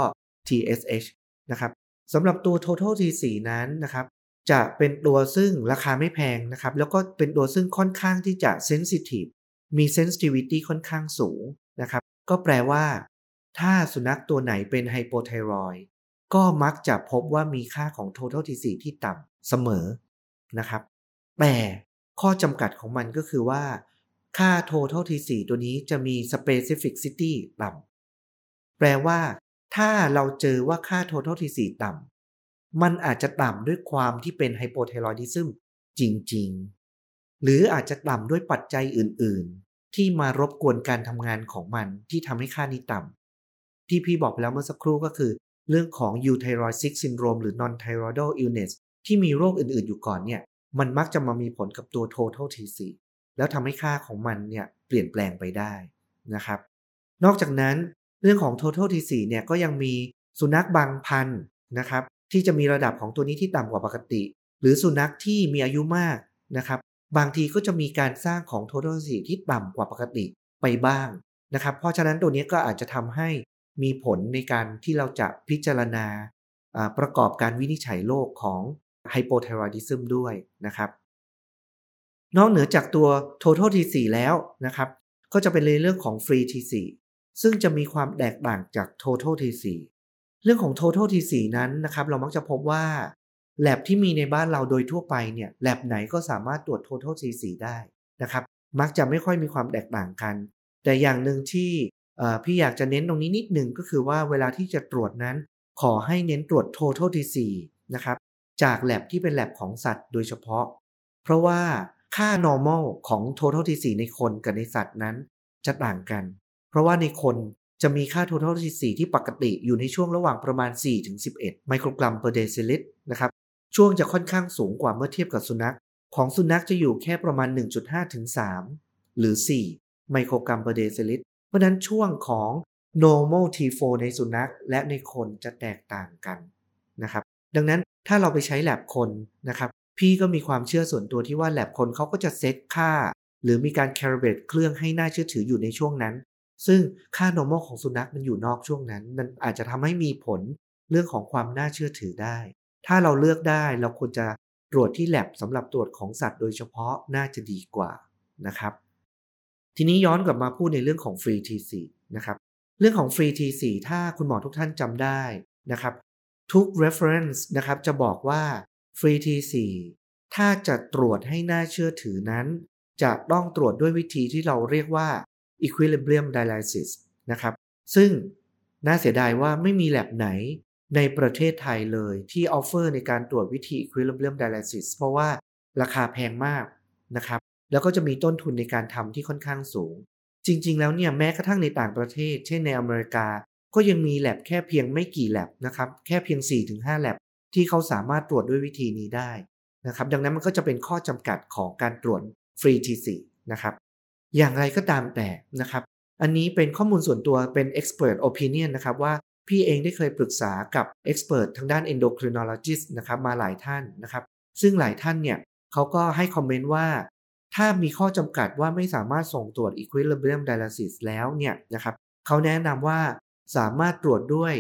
TSH นะครับสำหรับตัว total T4 นั้นนะครับจะเป็นตัวซึ่งราคาไม่แพงนะครับ แล้วก็เป็นตัวซึ่งค่อนข้างที่จะ sensitive มี sensitivity ค่อนข้างสูงนะครับ ก็แปลว่า ถ้าสุนัขตัวไหนเป็นไฮโปไทรอย ก็มักจะพบว่ามีค่าของ total T4 ที่ต่ำเสมอนะครับ แต่ข้อจำกัดของมันก็คือว่า ค่า total T4 ตัวนี้จะมี specificity ต่ำแปลว่า ถ้าเราเจอว่าค่า total T4 ต่ำมันอาจจะต่ำด้วยความที่เป็นไฮโปไทรอยดิซึมจริง ๆ หรืออาจจะต่ำด้วยปัจจัยอื่น ๆ ที่มารบกวนการทำงานของมันที่ทำให้ค่านี้ต่ำที่พี่บอกไปแล้วเมื่อสักครู่ก็คือ เรื่องของ u t h y r o i d syndrome หรือ non-thyroidal illness ที่มีโรคอื่นๆอยู่ก่อนเนี่ย มันมักจะมามีผลกับตัว total T4 แล้วทำให้ค่าของมันเนี่ยเปลี่ยนแปลงไปได้นะครับ นอกจากนั้นเรื่องของ total T4 เนี่ยก็ยังมีสุนัขบางพันธุ์นะครับที่จะมีระดับของตัวนี้ที่ต่ำกว่าปกติ หรือสุนัขที่มีอายุมากนะครับ บางทีก็จะมีการสร้างของ total T4 ที่ต่ำกว่าปกติไปบ้างนะครับ เพราะฉะนั้นตัวนี้ก็อาจจะทำให้ มีผลในการที่เราจะพิจารณาประกอบการวินิจฉัยโรคของไฮโปไทรอยดิซึมด้วยนะครับ นอกเหนือจากตัว total T4 แล้วนะครับ ก็จะเป็นในเรื่องของ free T4 ซึ่งจะมีความแตกต่างจาก total T4 เรื่องของ total T4 นั้นนะครับ เรามักจะพบว่าแลบที่มีในบ้านเราโดยทั่วไปเนี่ยแลบไหนก็สามารถตรวจ total T4 ได้นะครับ มักจะไม่ค่อยมีความแตกต่างกัน แต่อย่างหนึ่งที่ พี่อยากจะเน้นตรงนี้นิดหนึ่งก็คือว่าเวลาที่จะตรวจนั้น ขอให้เน้นตรวจ total T4 นะครับจากแ a บที่เป็นแ a บของสัตว์โดยเฉพาะ เพราะว่าค่า normal ของ total T4 ในคนกับในสัตว์นั้นจะต่างกัน เพราะว่าในคนจะมีค่า total T4 ที่ปกติอยู่ในช่วงระหว่างประมาณ 4-11 ไมโครกรัม per deciliter นะครับ ช่วงจะค่อนข้างสูงกว่าเมื่อเทียบกับสุนัข ของสุนัขจะอยู่แค่ประมาณ 1.5-3 หรือ 4 ไมโครกรัม per deciliter เพราะนั้นช่วงของ normal T4 ในสุนัขและในคนจะแตกต่างกันนะครับดังนั้นถ้าเราไปใช้แ a บคนนะครับพี่ก็มีความเชื่อส่วนตัวที่ว่าแ a บคนเขาก็จะเซตค่า หรือมีการ calibrate เครื่องให้น่าเชื่อถืออยู่ในช่วงนั้น ซึ่งค่า normal ของสุนัขมันอยู่นอกช่วงนั้น มันอาจจะทำให้มีผลเรื่องของความน่าเชื่อถือได้ ถ้าเราเลือกได้เราควรจะตรวจที่ lab สำหรับตรวจของสัตว์โดยเฉพาะน่าจะดีกว่านะครับ ทีนี้ย้อนกลับมาพูดในเรื่องของ free T4 นะครับ เรื่องของ free T4 ถ้าคุณหมอทุกท่านจำได้นะครับ ทุก reference นะครับจะบอกว่า free T4 ถ้าจะตรวจให้น่าเชื่อถือนั้น จะต้องตรวจด้วยวิธีที่เราเรียกว่า equilibrium dialysis นะครับ ซึ่งน่าเสียดายว่าไม่มีแ a บไหนในประเทศไทยเลยที่ออฟเฟอร์ในการตรวจวิธี equilibrium dialysis เพราะว่าราคาแพงมากนะครับ แล้วก็จะมีต้นทุนในการทำที่ค่อนข้างสูง จริง ๆ แล้วเนี่ยแม้กระทั่งในต่างประเทศ เช่นในอเมริกา ก็ยังมีแ a บแค่เพียงไม่กี่แ a บนะครับแค่เพียง 4-5แ a บที่เขาสามารถตรวจด้วยวิธีนี้ได้นะครับดังนั้นมันก็จะเป็นข้อจำกัดของการตรวจฟรี T4 นะครับอย่างไรก็ตามแต่นะครับอันนี้เป็นข้อมูลส่วนตัวเป็น expert opinion นะครับว่าพี่เองได้เคยปรึกษากับ expert ทางด้าน endocrinologist นะครับมาหลายท่านนะครับซึ่งหลายท่านเนี่ยเขาก็ให้คอมเมนต์ว่า ถ้ามีข้อจำกัดว่าไม่สามารถส่งตรวจ equilibrium dialysis แล้วเนี่ยนะครับเขาแนะนำว่าสามารถตรวจด้วย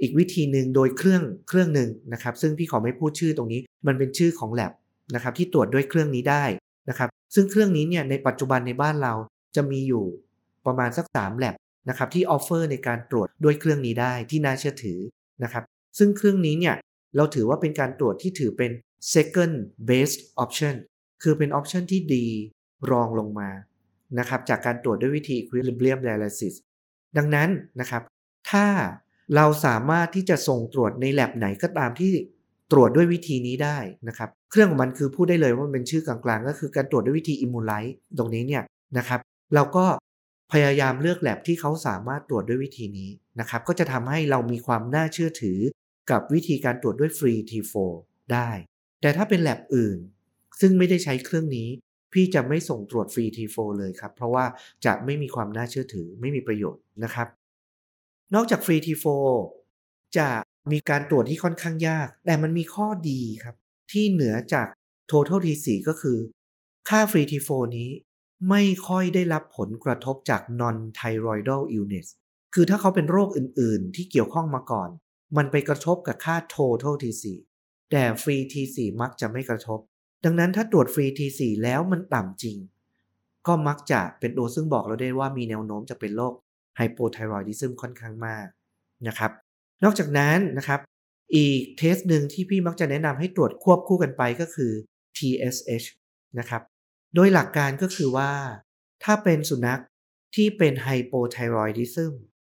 อีกวิธีหนึ่งโดยเครื่องเครื่องหนึ่งนะครับ ซึ่งพี่ขอไม่พูดชื่อตรงนี้ มันเป็นชื่อของ lab นะครับที่ตรวจด้วยเครื่องนี้ได้นะครับ ซึ่งเครื่องนี้เนี่ยในปัจจุบันในบ้านเราจะมีอยู่ประมาณสัก3 lab นะครับที่ offer ในการตรวจด้วยเครื่องนี้ได้ที่น่าเชื่อถือนะครับ ซึ่งเครื่องนี้เนี่ยเราถือว่าเป็นการตรวจที่ถือเป็น second best option คือเป็น option ที่ดีรองลงมานะครับจากการตรวจด้วยวิธี equilibrium dialysis ดังนั้นนะครับ ถ้าเราสามารถที่จะส่งตรวจใน lab ไหนก็ตามที่ตรวจด้วยวิธีนี้ได้นะครับ เครื่องของมันคือพูดได้เลยว่ามันเป็นชื่อกลางๆ ก็คือการตรวจด้วยวิธี Immulite ตรงนี้เนี่ยนะครับ เราก็พยายามเลือกแ a บที่เขาสามารถตรวจด้วยวิธีนี้นะครับ ก็จะทำให้เรามีความน่าเชื่อถือกับวิธีการตรวจด้วยฟรี T4 ได้ แต่ถ้าเป็นแ a บอื่น ซึ่งไม่ได้ใช้เครื่องนี้ พี่จะไม่ส่งตรวจฟรี T4 เลยครับ เพราะว่าจะไม่มีความน่าเชื่อถือไม่มีประโยชน์นะครับ นอกจากฟรี T4 จะมีการตรวจที่ค่อนข้างยาก แต่มันมีข้อดีครับ ที่เหนือจาก total T4 ก็คือ ค่าฟรี T4 นี้ไม่ค่อยได้รับผลกระทบจาก non thyroidal illness คือถ้าเขาเป็นโรคอื่น ๆ ที่เกี่ยวข้องมาก่อน มันไปกระทบกับค่า total T4 แต่ฟรี T4 มักจะไม่กระทบ ดังนั้นถ้าตรวจฟรี T4 แล้วมันต่ำจริง ก็มักจะเป็นตัวซึ่งบอกเราได้ว่ามีแนวโน้มจะเป็นโรคไฮโปไทรอยดิซึมค่อนข้างมากนะครับ นอกจากนั้นนะครับ อีกเทสหนึ่งที่พี่มักจะแนะนำให้ตรวจควบคู่กันไปก็คือ TSH นะครับ โดยหลักการก็คือว่า ถ้าเป็นสุนัขที่เป็นไฮโปไทรอยดิซึม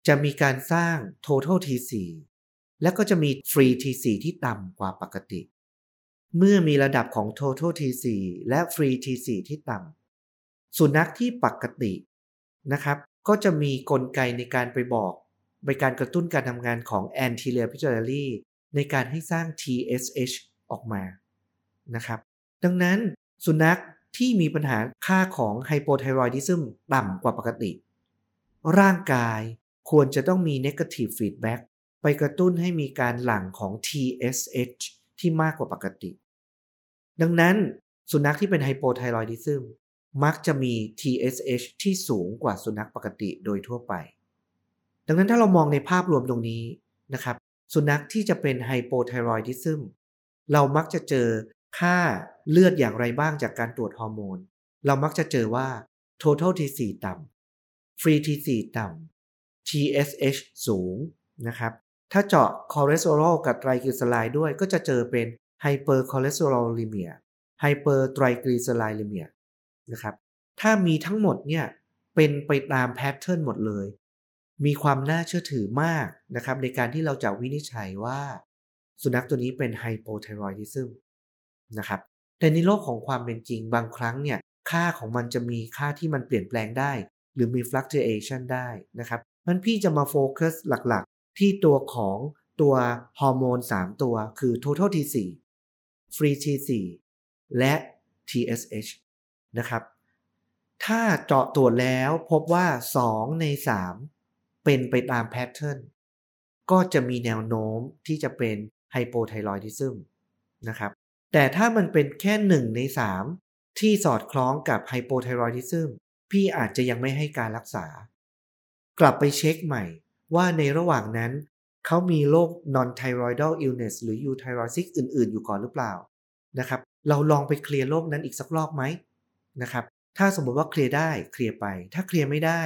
จะมีการสร้าง total T4 และก็จะมี free T4 ที่ต่ำกว่าปกติ เมื่อมีระดับของ total T4 และ free T4 ที่ต่ำสุนัขที่ปกตินะครับ ก็จะมีกลไกในการไปบอกไปการกระตุ้นการทำงานของ anterior pituitary ในการให้สร้าง TSH ออกมานะครับ ดังนั้นสุนัขที่มีปัญหาค่าของ hypothyroidism ต่ำกว่าปกติ ร่างกายควรจะต้องมี negative feedback ไปกระตุ้นให้มีการหลั่งของ TSH ที่มากกว่าปกติ ดังนั้นสุนัขที่เป็น hypothyroidism มักจะมี TSH ที่สูงกว่าสุนัขปกติโดยทั่วไป ดังนั้นถ้าเรามองในภาพรวมตรงนี้นะครับ สุนัขที่จะเป็น hypothyroidism เรามักจะเจอค่าเลือดอย่างไรบ้างจากการตรวจฮอร์โมน เรามักจะเจอว่า total T4 ต่ำ free T4 ต่ำ TSH สูงนะครับ ถ้าเจาะคอเลสเตอรอลกับไตรกลีเซอไรด์ด้วยก็จะเจอเป็น hypercholesterolemia hypertriglyceridemia นะครับถ้ามีทั้งหมดเนี่ยเป็นไปตาม pattern หมดเลย มีความน่าเชื่อถือมากนะครับในการที่เราจะวินิจฉัยว่า สุนัขตัวนี้เป็น hypothyroidism นะครับแต่ในโลกของความเป็นจริงบางครั้งเนี่ยค่าของมันจะมีค่าที่มันเปลี่ยนแปลงได้ หรือมี fluctuation ได้นะครับมันพี่จะมาโฟกัสหลักๆ ที่ตัวของตัวฮอร์โมน 3 ตัวคือ total T4 free T4 และ TSH นะครับ ถ้าเจาะตรวจแล้วพบว่า 2 ใน 3 เป็นไปตาม pattern ก็จะมีแนวโน้มที่จะเป็น hypothyroidism นะครับ แต่ถ้ามันเป็นแค่ 1 ใน 3 ที่สอดคล้องกับ hypothyroidism พี่อาจจะยังไม่ให้การรักษา กลับไปเช็คใหม่ว่าในระหว่างนั้น เขามีโรค non-thyroidal illness หรือ euthyroid sick อื่น ๆ อยู่ก่อนหรือเปล่านะครับ เราลองไปเคลียร์โรคนั้นอีกสักรอบไหมนะครับ ถ้าสมมติว่าเคลียร์ได้เคลียร์ไป ถ้าเคลียร์ไม่ได้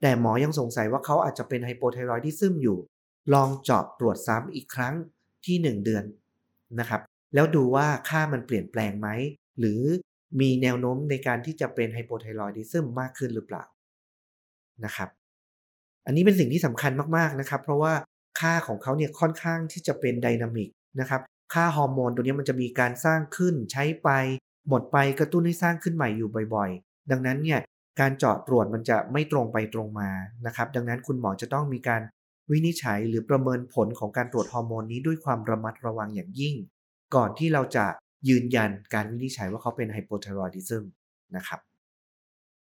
แต่หมอยังสงสัยว่าเขาอาจจะเป็น hypothyroidism อยู่ ลองเจาะตรวจซ้ำอีกครั้งที่ 1 เดือนนะครับ แล้วดูว่าค่ามันเปลี่ยนแปลงไหม หรือมีแนวโน้มในการที่จะเป็น hypothyroidism มากขึ้นหรือเปล่านะครับ อันนี้เป็นสิ่งที่สำคัญมากๆนะครับ เพราะว่า ค่าของเขาเนี่ยค่อนข้างที่จะเป็นไดนามิกนะครับค่าฮอร์โมนตัวนี้มันจะมีการสร้างขึ้นใช้ไป หมดไปกระตุ้นให้สร้างขึ้นใหม่อยู่บ่อยๆ ดังนั้นเนี่ยการเจาะตรวจมันจะไม่ตรงไปตรงมานะครับดังนั้นคุณหมอจะต้องมีการวินิจฉัยหรือประเมินผลของการตรวจฮอร์โมนนี้ด้วยความระมัดระวังอย่างยิ่ง ก่อนที่เราจะยืนยันการวินิจฉัยว่าเขาเป็นไฮโปไทรอยดิซึมนะครับ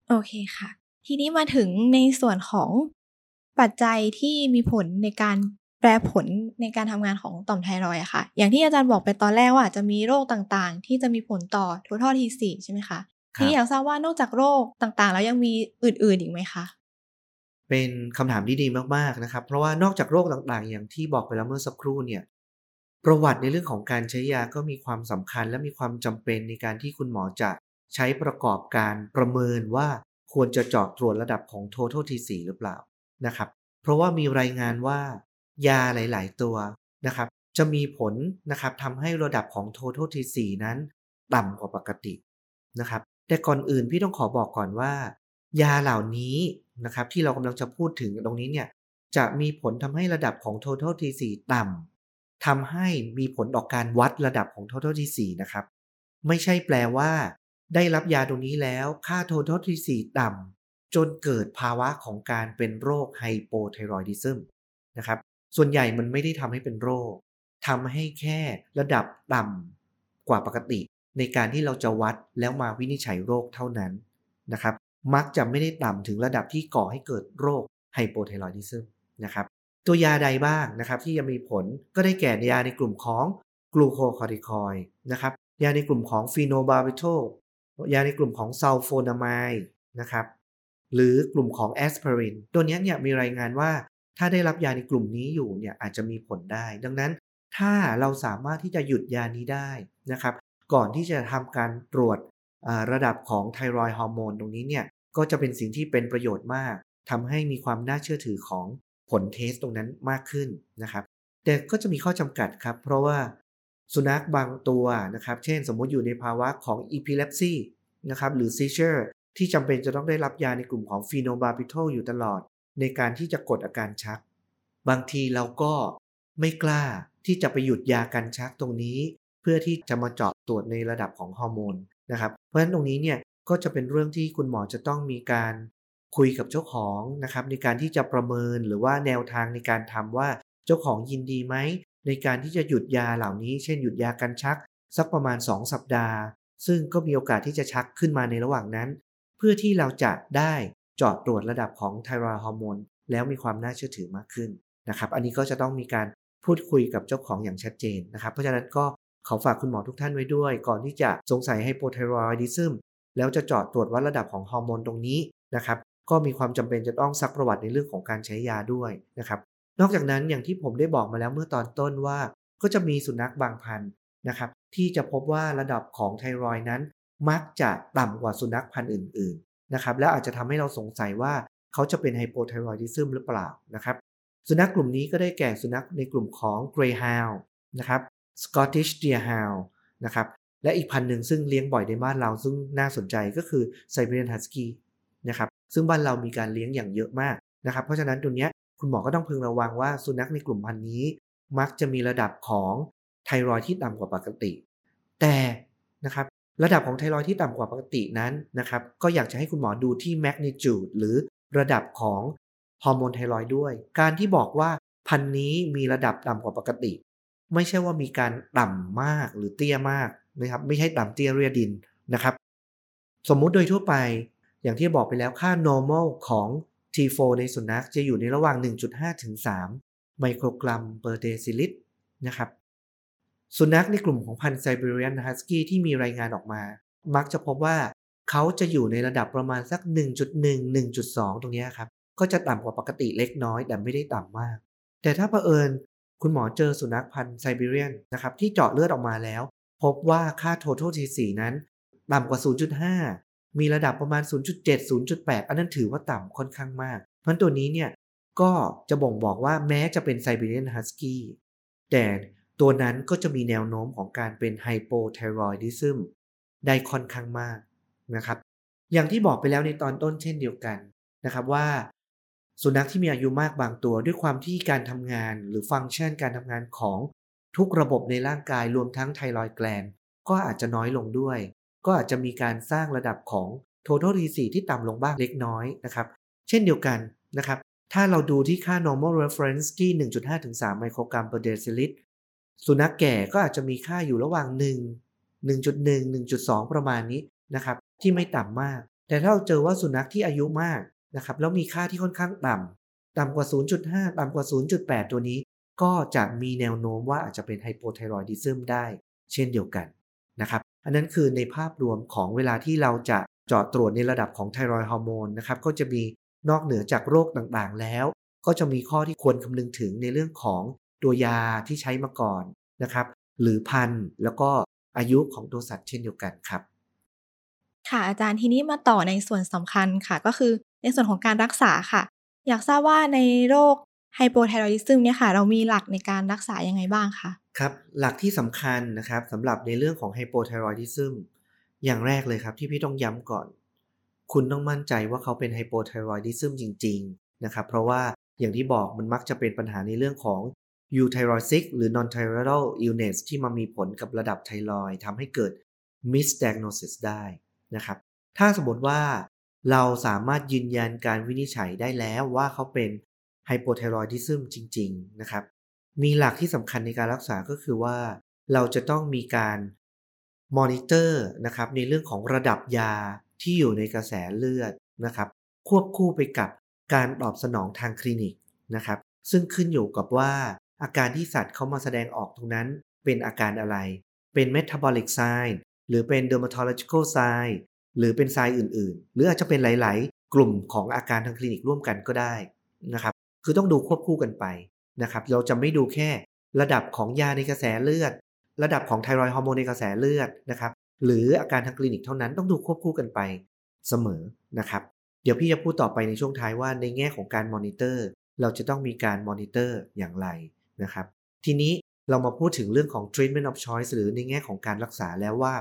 โอเคค่ะ ทีนี้มาถึงในส่วนของปัจจัยที่มีผลในการ แปรผลในการทำงานของต่อมไทรอยด์อะค่ะ อย่างที่อาจารย์บอกไปตอนแรกว่าจะมีโรคต่างๆ ที่จะมีผลต่อ total T4 ใช่ไหมคะทีนี้อยากทราบว่านอกจากโรคต่างๆ แล้วยังมีอื่นๆอีกไหมคะเป็นคำถามที่ดีมากๆนะครับ เพราะว่านอกจากโรคต่างๆ อย่างที่บอกไปแล้วเมื่อสักครู่เนี่ยประวัติในเรื่องของการใช้ยาก็มีความสำคัญ และมีความจำเป็นในการที่คุณหมอจะใช้ประกอบการประเมินว่าควรจะเจาะตรวจระดับของ total T4 หรือเปล่านะครับ เพราะว่ามีรายงานว่า ยาหลาย ๆ ตัวนะครับ จะมีผลนะครับทำให้ระดับของ total T4 นั้นต่ำกว่าปกตินะครับ แต่ก่อนอื่นพี่ต้องขอบอกก่อนว่า ยาเหล่านี้นะครับ ที่เรากำลังจะพูดถึงตรงนี้เนี่ย จะมีผลทำให้ระดับของ total T4 ต่ำทำให้มีผลต่อการวัดระดับของ total T4 นะครับ ไม่ใช่แปลว่า ได้รับยาตรงนี้แล้วค่า total T4 ต่ำจนเกิดภาวะของการเป็นโรค hypothyroidism นะครับ ส่วนใหญ่มันไม่ได้ทำให้เป็นโรคทำให้แค่ระดับต่ำกว่าปกติ ในการที่เราจะวัดแล้วมาวินิจฉัยโรคเท่านั้นนะครับ มักจะไม่ได้ต่ำถึงระดับที่ก่อให้เกิดโรค hypothyroidismนะครับ ตัวยาใดบ้างนะครับที่จะมีผลก็ได้แก่ยาในกลุ่มของ glucocorticoid นะครับ ยาในกลุ่มของ phenobarbital ยาในกลุ่มของ sulfonamide นะครับหรือกลุ่มของแอสไพรินตัวนี้เนี่ยมีรายงานว่า ถ้าได้รับยาในกลุ่มนี้อยู่เนี่ยอาจจะมีผลได้ ดังนั้นถ้าเราสามารถที่จะหยุดยานี้ได้นะครับ ก่อนที่จะทำการตรวจระดับของ thyroid hormone ตรงนี้เนี่ยก็จะเป็นสิ่งที่เป็นประโยชน์มากทำให้มีความน่าเชื่อถือของผล test ตรงนั้นมากขึ้นนะครับ แต่ก็จะมีข้อจำกัดครับ เพราะว่าสุนัขบางตัวนะครับ เช่นสมมุติอยู่ในภาวะของ epilepsy นะครับหรือ seizure ที่จำเป็นจะต้องได้รับยาในกลุ่มของ phenobarbital อยู่ตลอด ในการที่จะกดอาการชัก บางทีเราก็ไม่กล้าที่จะไปหยุดยากันชักตรงนี้ เพื่อที่จะมาเจาะตรวจในระดับของฮอร์โมนนะครับ เพราะฉะนั้นตรงนี้เนี่ยก็จะเป็นเรื่องที่คุณหมอจะต้องมีการคุยกับเจ้าของนะครับในการที่จะประเมินหรือว่าแนวทางในการทำว่าเจ้าของยินดีไหม ในการที่จะหยุดยาเหล่านี้ เช่นหยุดยากันชัก สักประมาณ 2 สัปดาห์ ซึ่งก็มีโอกาสที่จะชักขึ้นมาในระหว่างนั้น เพื่อที่เราจะได้ เจาะตรวจระดับของไทรอยฮอร์โมนแล้วมีความน่าเชื่อถือมากขึ้นนะครับ อันนี้ก็จะต้องมีการพูดคุยกับเจ้าของอย่างชัดเจนนะครับ เพราะฉะนั้นก็ขอฝากคุณหมอทุกท่านไว้ด้วย ก่อนที่จะสงสัยไฮโปไทรอยดิซึมแล้วจะเจาะตรวจวัดระดับของฮอร์โมนตรงนี้นะครับ ก็มีความจำเป็นจะต้องซักประวัติในเรื่องของการใช้ยาด้วยนะครับ นอกจากนั้นอย่างที่ผมได้บอกมาแล้วเมื่อตอนต้นว่า ก็จะมีสุนัขบางพันธุ์นะครับ ที่จะพบว่าระดับของไทรอยนั้น มักจะต่ำกว่าสุนัขพันธุ์อื่น นะครับแล้วอาจจะทำให้เราสงสัยว่าเขาจะเป็นไฮโปไทรอยดิซึมหรือเปล่านะครับสุนัขกลุ่มนี้ก็ได้แก่สุนัขในกลุ่มของ Greyhound นะครับ Scottish Deerhound นะครับและอีกพันหนึ่งซึ่งเลี้ยงบ่อยในบ้านเราซึ่งน่าสนใจก็คือ Siberian Husky นะครับซึ่งบ้านเรามีการเลี้ยงอย่างเยอะมากนะครับเพราะฉะนั้นตัวเนี้ยคุณหมอก็ต้องพึงระวังว่าสุนัขในกลุ่มพันนี้ มักจะมีระดับของไทรอยที่ต่ำกว่าปกติ แต่นะครับ ระดับของไทรอยที่ต่ำกว่าปกตินั้นนะครับก็อยากจะให้คุณหมอดูที่แมกนิจูดหรือระดับของฮอร์โมนไทรอยด้วย การที่บอกว่าพันนี้มีระดับต่ำกว่าปกติ ไม่ใช่ว่ามีการต่ำมากหรือเตี้ยมากนะครับไม่ใช่ต่ำเตี้ยเรียดินนะครับสมมุติโดยทั่วไปอย่างที่บอกไปแล้วค่า normal ของ T4 ในสุนัขจะอยู่ในระหว่าง 1.5 ถึง 3 ไมโครกรัม per deciliter นะครับ สุนัขในกลุ่มของพันธุ์ไซบีเรียนฮัสกี้ที่มีรายงานออกมา มักจะพบว่าเขาจะอยู่ในระดับประมาณสัก 1.1 1.2 ตรงนี้ครับ ก็จะต่ำกว่าปกติเล็กน้อย แต่ไม่ได้ต่ำมาก แต่ถ้าเผอิญคุณหมอเจอสุนัขพันธุ์ไซบีเรียนนะครับที่เจาะเลือดออกมาแล้ว พบว่าค่า total T4 นั้นต่ำกว่า 0.5 มีระดับประมาณ 0.7 0.8 อันนั้นถือว่าต่ำค่อนข้างมาก เพราะตัวนี้เนี่ยก็จะบ่งบอกว่าแม้จะเป็นไซบีเรียนฮัสกี้แต่ ตัวนั้นก็จะมีแนวโน้มของการเป็นไฮโปไทรอยดิซึมได้ค่อนข้างมากนะครับ อย่างที่บอกไปแล้วในตอนต้นเช่นเดียวกันนะครับว่า สุนัขที่มีอายุมากบางตัวด้วยความที่การทำงานหรือฟังก์ชันการทำงานของทุกระบบในร่างกายรวมทั้งไทรอยแกลนก็อาจจะน้อยลงด้วย ก็อาจจะมีการสร้างระดับของ total T4 ที่ต่ำลงบ้างเล็กน้อยนะครับ เช่นเดียวกันนะครับ ถ้าเราดูที่ค่า normal reference ที่ 1.5-3 ไมโครกรัม per deciliter สุนัขแก่ก็อาจจะมีค่าอยู่ระหว่าง 1 1.1 1.2 ประมาณนี้นะครับที่ไม่ต่ำมาก แต่ถ้าเราเจอว่าสุนัขที่อายุมากนะครับแล้วมีค่าที่ค่อนข้างต่ำต่ำกว่า 0.5 ต่ำกว่า 0.8 ตัวนี้ ก็จะมีแนวโน้มว่าอาจจะเป็นไฮโปไทรอยดิซึมได้ เช่นเดียวกันนะครับอันนั้นคือในภาพรวมของเวลาที่เราจะเจาะตรวจในระดับของไทรอยฮอร์โมนนะครับก็จะมีนอกเหนือจากโรคต่างๆแล้ว ก็จะมีข้อที่ควรคำนึงถึงในเรื่องของ ตัวยาที่ใช้มาก่อนนะครับ หรือพันธุ์แล้วก็อายุของตัวสัตว์เช่นเดียวกันครับ ค่ะอาจารย์ทีนี้มาต่อในส่วนสำคัญค่ะ ก็คือในส่วนของการรักษาค่ะ อยากทราบว่าในโรคไฮโปไทรอยดิซึมเนี่ยค่ะ เรามีหลักในการรักษายังไงบ้างคะครับ หลักที่สำคัญนะครับสำหรับในเรื่องของไฮโปไทรอยดิซึมอย่างแรกเลยครับที่พี่ต้องย้ำก่อน คุณต้องมั่นใจว่าเขาเป็นไฮโปไทรอยดิซึมจริง ๆ นะครับ เพราะว่าอย่างที่บอกมันมักจะเป็นปัญหาในเรื่องของ euthyroidic หรือ non-thyroidal illness ที่มามีผลกับระดับไทรอยทำให้เกิด misdiagnosis ได้นะครับ ถ้าสมมติว่าเราสามารถยืนยันการวินิจฉัยได้แล้วว่าเขาเป็นไฮโปไทรอยดิซึมจริง ๆ นะครับ มีหลักที่สำคัญในการรักษาก็คือว่า เราจะต้องมีการมอนิเตอร์นะครับในเรื่องของระดับยาที่อยู่ในกระแสเลือดนะครับ ควบคู่ไปกับการตอบสนองทางคลินิกนะครับ ซึ่งขึ้นอยู่กับว่า อาการที่สัตว์เขามาแสดงออกตรงนั้น เป็นอาการอะไร เป็น metabolic sign หรือเป็น dermatological sign หรือเป็น sign อื่น ๆ หรืออาจจะเป็นหลาย ๆ กลุ่มของอาการทางคลินิกร่วมกันก็ได้นะครับคือต้องดูควบคู่กันไปนะครับเราจะไม่ดูแค่ระดับของยาในกระแสเลือด ระดับของ thyroid hormone ในกระแสเลือดนะครับหรืออาการทางคลินิกเท่านั้นต้องดูควบคู่กันไปเสมอนะครับเดี๋ยวพี่จะพูดต่อไปในช่วงท้ายว่าในแง่ของการมอนิเตอร์ เราจะต้องมีการมอนิเตอร์อย่างไร นะครับ ทีนี้เรามาพูดถึงเรื่องของ treatment of choice หรือในแง่ของการรักษาแล้วว่า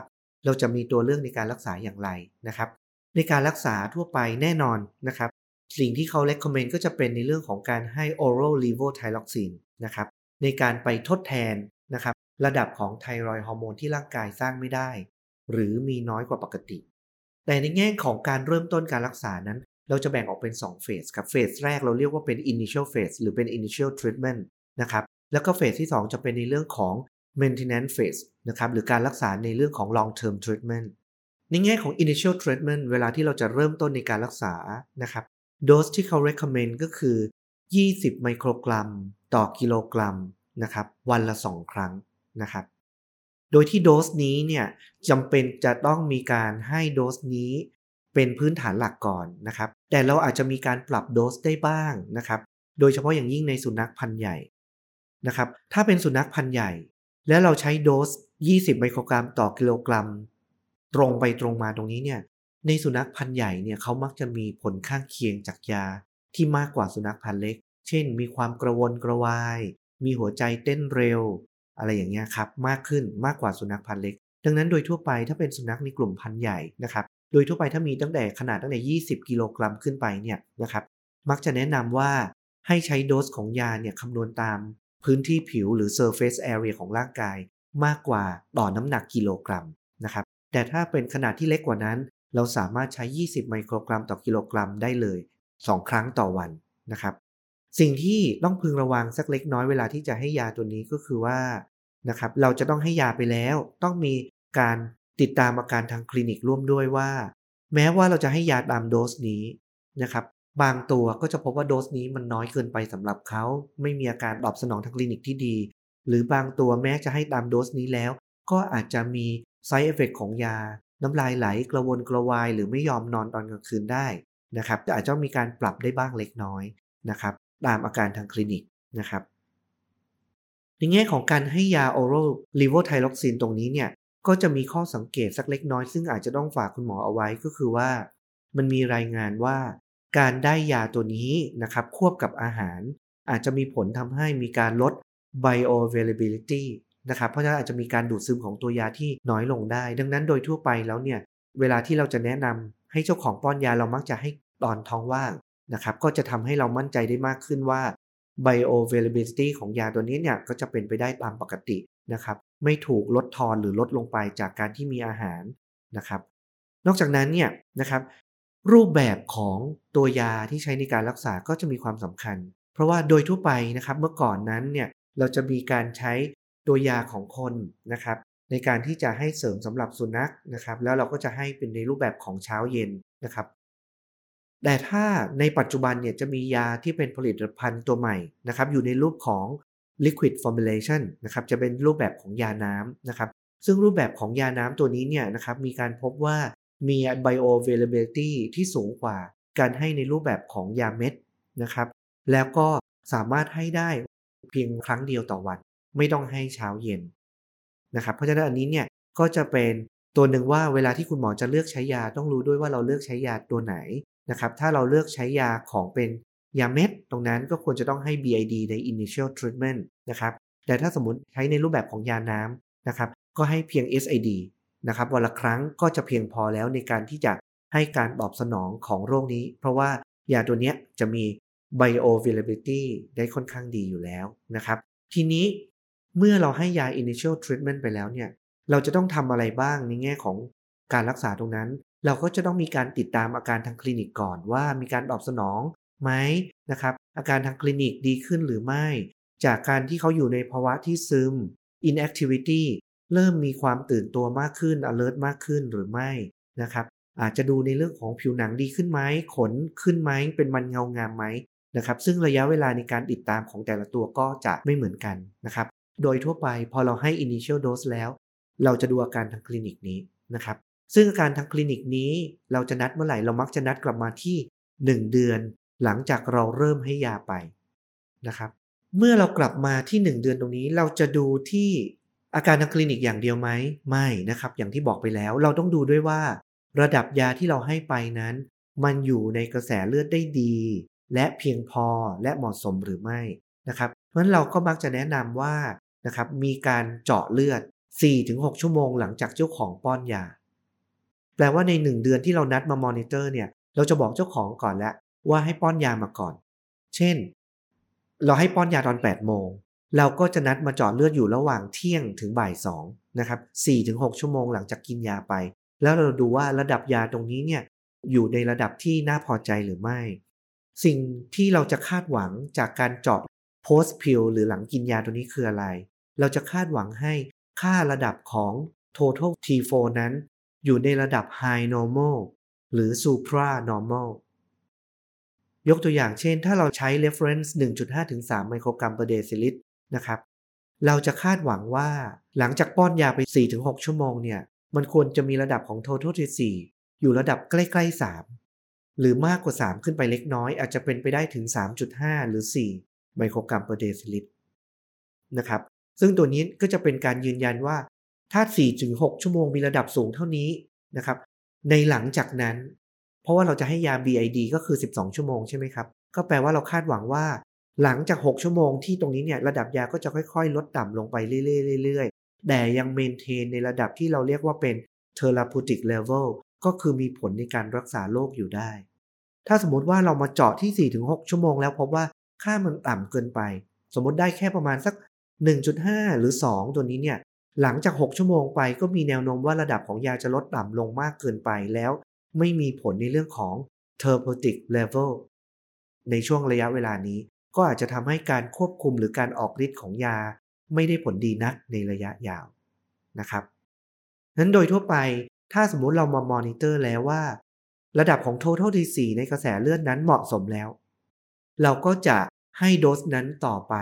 เราจะมีตัวเลือกในการรักษาอย่างไรนะครับ ในการรักษาทั่วไปแน่นอนนะครับ สิ่งที่เขา recommend ก็จะเป็นในเรื่องของการให้ oral levothyroxine นะครับ ในการไปทดแทนนะครับ ระดับของไทรอยฮอร์โมนที่ร่างกายสร้างไม่ได้ หรือมีน้อยกว่าปกติ แต่ในแง่ของการเริ่มต้นการรักษานั้น เราจะแบ่งออกเป็น2เฟสครับเฟสแรกเราเรียกว่าเป็น initial phase หรือเป็น initial treatment นะครับแล้วก็เฟสที่ 2 จะเป็นในเรื่องของ maintenance phase นะครับหรือการรักษาในเรื่องของ long term treatment ในแง่ของ initial treatment เวลาที่เราจะเริ่มต้นในการรักษานะครับโดสที่เขา recommend ก็คือ 20 ไมโครกรัม ต่อกิโลกรัมนะครับวันละ 2 ครั้งนะครับโดยที่โดสนี้เนี่ยจำเป็นจะต้องมีการให้โดสนี้เป็นพื้นฐานหลักก่อนนะครับ แต่เราอาจจะมีการปรับโดสได้บ้างนะครับ โดยเฉพาะอย่างยิ่งในสุนัขพันธุ์ใหญ่ นะครับ ถ้าเป็นสุนัขพันธุ์ใหญ่ แล้วเราใช้โดส 20 ไมโครกรัมต่อกิโลกรัม ตรงไปตรงมาตรงนี้เนี่ย ในสุนัขพันธุ์ใหญ่เนี่ยเขามักจะมีผลข้างเคียงจากยาที่มากกว่าสุนัขพันธุ์เล็ก เช่น มีความกระวนกระวาย มีหัวใจเต้นเร็ว อะไรอย่างเงี้ยครับ มากขึ้นมากกว่าสุนัขพันธุ์เล็ก ดังนั้นโดยทั่วไปถ้าเป็นสุนัขในกลุ่มพันธุ์ใหญ่นะครับ โดยทั่วไปถ้ามีตั้งแต่ขนาดตั้งแต่ 20 กิโลกรัมขึ้นไปเนี่ยนะครับ มักจะแนะนำว่าให้ใช้โดสของยาเนี่ยคำนวณตาม พื้นที่ผิวหรือ surface area ของร่างกาย มากกว่าต่อน้ำหนักกิโลกรัมนะครับ แต่ถ้าเป็นขนาดที่เล็กกว่านั้น เราสามารถใช้ 20 ไมโครกรัมต่อกิโลกรัมได้เลย 2 ครั้งต่อวันนะครับ สิ่งที่ต้องพึงระวังสักเล็กน้อยเวลาที่จะให้ยาตัวนี้ก็คือว่านะครับเราจะต้องให้ยาไปแล้ว ต้องมีการติดตามอาการทางคลินิกร่วมด้วยว่า แม้ว่าเราจะให้ยาตามโดสนี้นะครับ บางตัวก็จะพบว่าโดสนี้มันน้อยเกินไปสำหรับเขา ไม่มีอาการตอบสนองทางคลินิกที่ดี หรือบางตัวแม้จะให้ตามโดสนี้แล้ว ก็อาจจะมีไซ d ์เอฟเฟกของยา น้ำลายไหลกระวนกระวาย หรือไม่ยอมนอนตอนกลางคืนได้นะครับแต่อาจจะมีการปรับได้บ้างเล็กน้อยนะครับตามอาการทางคลินิกนะครับในแง่ของการให้ยา oral levothyroxine ตรงนี้เนี่ยก็จะมีข้อสังเกตสักเล็กน้อย ซึ่งอาจจะต้องฝากคุณหมอเอาไว้ก็คือว่า มันมีรายงานว่า การได้ยาตัวนี้นะครับควบกับอาหาร อาจจะมีผลทำให้มีการลด bioavailability นะครับเพราะฉะนั้นอาจจะมีการดูดซึมของตัวยาที่น้อยลงได้ ดังนั้นโดยทั่วไปแล้วเนี่ยเวลาที่เราจะแนะนำให้เจ้าของป้อนยาเรามักจะให้ตอนท้องว่างนะครับก็จะทำให้เรามั่นใจได้มากขึ้นว่า bioavailability ของยาตัวนี้เนี่ยก็จะเป็นไปได้ตามปกตินะครับไม่ถูกลดทอนหรือลดลงไปจากการที่มีอาหารนะครับ นอกจากนั้นเนี่ยนะครับ รูปแบบของตัวยาที่ใช้ในการรักษาก็จะมีความสำคัญ เพราะว่าโดยทั่วไปนะครับเมื่อก่อนนั้นเนี่ยเราจะมีการใช้ตัวยาของคนนะครับในการที่จะให้เสริมสำหรับสุนัขนะครับ แล้วเราก็จะให้เป็นในรูปแบบของเช้าเย็นนะครับ แต่ถ้าในปัจจุบันเนี่ยจะมียาที่เป็นผลิตภัณฑ์ตัวใหม่นะครับ อยู่ในรูปของ liquid formulation นะครับจะเป็นรูปแบบของยาน้ำนะครับ ซึ่งรูปแบบของยาน้ำตัวนี้เนี่ยนะครับมีการพบว่า มี bioavailability ที่สูงกว่าการให้ในรูปแบบของยาเม็ดนะครับ แล้วก็สามารถให้ได้เพียงครั้งเดียวต่อวัน ไม่ต้องให้เช้าเย็นนะครับ เพราะฉะนั้นอันนี้เนี่ยก็จะเป็นตัวหนึ่งว่าเวลาที่คุณหมอจะเลือกใช้ยาต้องรู้ด้วยว่าเราเลือกใช้ยาตัวไหนนะครับ ถ้าเราเลือกใช้ยาของเป็นยาเม็ดตรงนั้นก็ควรจะต้องให้ BID ใน initial treatment นะครับ แต่ถ้าสมมติใช้ในรูปแบบของยาน้ำนะครับ ก็ให้เพียง SID นะครับวันละครั้งก็จะเพียงพอแล้วในการที่จะให้การตอบสนองของโรคนี้ เพราะว่ายาตัวนี้จะมี bioavailability ได้ค่อนข้างดีอยู่แล้วนะครับ ทีนี้เมื่อเราให้ยา initial treatment ไปแล้วเนี่ย เราจะต้องทำอะไรบ้างในแง่ของการรักษาตรงนั้น เราก็จะต้องมีการติดตามอาการทางคลินิกก่อนว่ามีการตอบสนองไหมนะครับ อาการทางคลินิกดีขึ้นหรือไม่ จากการที่เขาอยู่ในภาวะที่ซึม inactivity เริ่มมีความตื่นตัวมากขึ้น alert มากขึ้นหรือไม่นะครับ อาจจะดูในเรื่องของผิวหนังดีขึ้นไหมขนขึ้นไหมเป็นมันเงางามไหมนะครับ ซึ่งระยะเวลาในการติดตามของแต่ละตัวก็จะไม่เหมือนกันนะครับ โดยทั่วไปพอเราให้ initial dose แล้ว เราจะดูอาการทางคลินิกนี้นะครับ ซึ่งอาการทางคลินิกนี้เราจะนัดเมื่อไหร่เรามักจะนัดกลับมาที่ 1 เดือน หลังจากเราเริ่มให้ยาไปนะครับ เมื่อเรากลับมาที่ 1 เดือนตรงนี้เราจะดูที่ อาการทางคลินิกอย่างเดียวไหมไม่นะครับ อย่างที่บอกไปแล้ว เราต้องดูด้วยว่า ระดับยาที่เราให้ไปนั้น มันอยู่ในกระแสเลือดได้ดี และเพียงพอและเหมาะสมหรือไม่นะครับ เพราะฉะนั้นเราก็มักจะแนะนำว่านะครับมีการเจาะเลือด 4-6 ชั่วโมงหลังจากเจ้าของป้อนยา แปลว่าใน 1 เดือนที่เรานัดมามอนิเตอร์เนี่ยเราจะบอกเจ้าของก่อนแล้วว่าให้ป้อนยามาก่อน เช่น เราให้ป้อนยาตอน 8 โมง เราก็จะนัดมาเจอดเลือดอยู่ระหว่างเที่ยงถึงบ่ายสองนะครับ4-6ชั่วโมงหลังจากกินยาไป แล้วเราดูว่าระดับยาตรงนี้เนี่ยอยู่ในระดับที่น่าพอใจหรือไม่ สิ่งที่เราจะคาดหวังจากการเจาะ post pill หรือหลังกินยาตัวนี้คืออะไร เราจะคาดหวังให้ค่าระดับของ total T4 นั้น อยู่ในระดับ high normal หรือ supra normal ยกตัวอย่างเช่น ถ้าเราใช้ reference 1.5-3 ไมโครกรัม per deciliter นะครับ เราจะคาดหวังว่าหลังจากป้อนยาไป 4-6 ชั่วโมงเนี่ย มันควรจะมีระดับของ total T4 อยู่ระดับใกล้ๆ 3 หรือมากกว่า 3 ขึ้นไปเล็กน้อย อาจจะเป็นไปได้ถึง 3.5 หรือ 4 ไมโครกรัม per deciliter นะครับ ซึ่งตัวนี้ก็จะเป็นการยืนยันว่าถ้า 4-6 ชั่วโมงมีระดับสูงเท่านี้นะครับ ในหลังจากนั้น เพราะว่าเราจะให้ยา BID ก็คือ 12 ชั่วโมงใช่ไหมครับ ก็แปลว่าเราคาดหวังว่า หลังจาก 6 ชั่วโมงที่ตรงนี้เนี่ยระดับยาก็จะค่อยๆ ลดต่ำลงไปเรื่อยๆแต่ยังเมนเทนในระดับที่เราเรียกว่าเป็น therapeutic level ก็คือมีผลในการรักษาโรคอยู่ได้ ถ้าสมมติว่าเรามาเจาะที่ 4-6 ชั่วโมงแล้วพบว่าค่ามันต่ำเกินไป สมมติได้แค่ประมาณสัก 1.5 หรือ 2 ตัวนี้เนี่ยหลังจาก 6 ชั่วโมงไปก็มีแนวโน้มว่าระดับของยาจะลดต่ำลงมากเกินไปแล้ว ไม่มีผลในเรื่องของ therapeutic level ในช่วงระยะเวลานี้ ก็อาจจะทำให้การควบคุมหรือการออกฤทธิ์ของยาไม่ได้ผลดีนักในระยะยาวนะครับนั้นโดยทั่วไปถ้าสมมุติเรามามอนิเตอร์แล้วว่า ระดับของ total T4 ในกระแสเลือดนั้นเหมาะสมแล้ว เราก็จะให้โดสนั้นต่อไป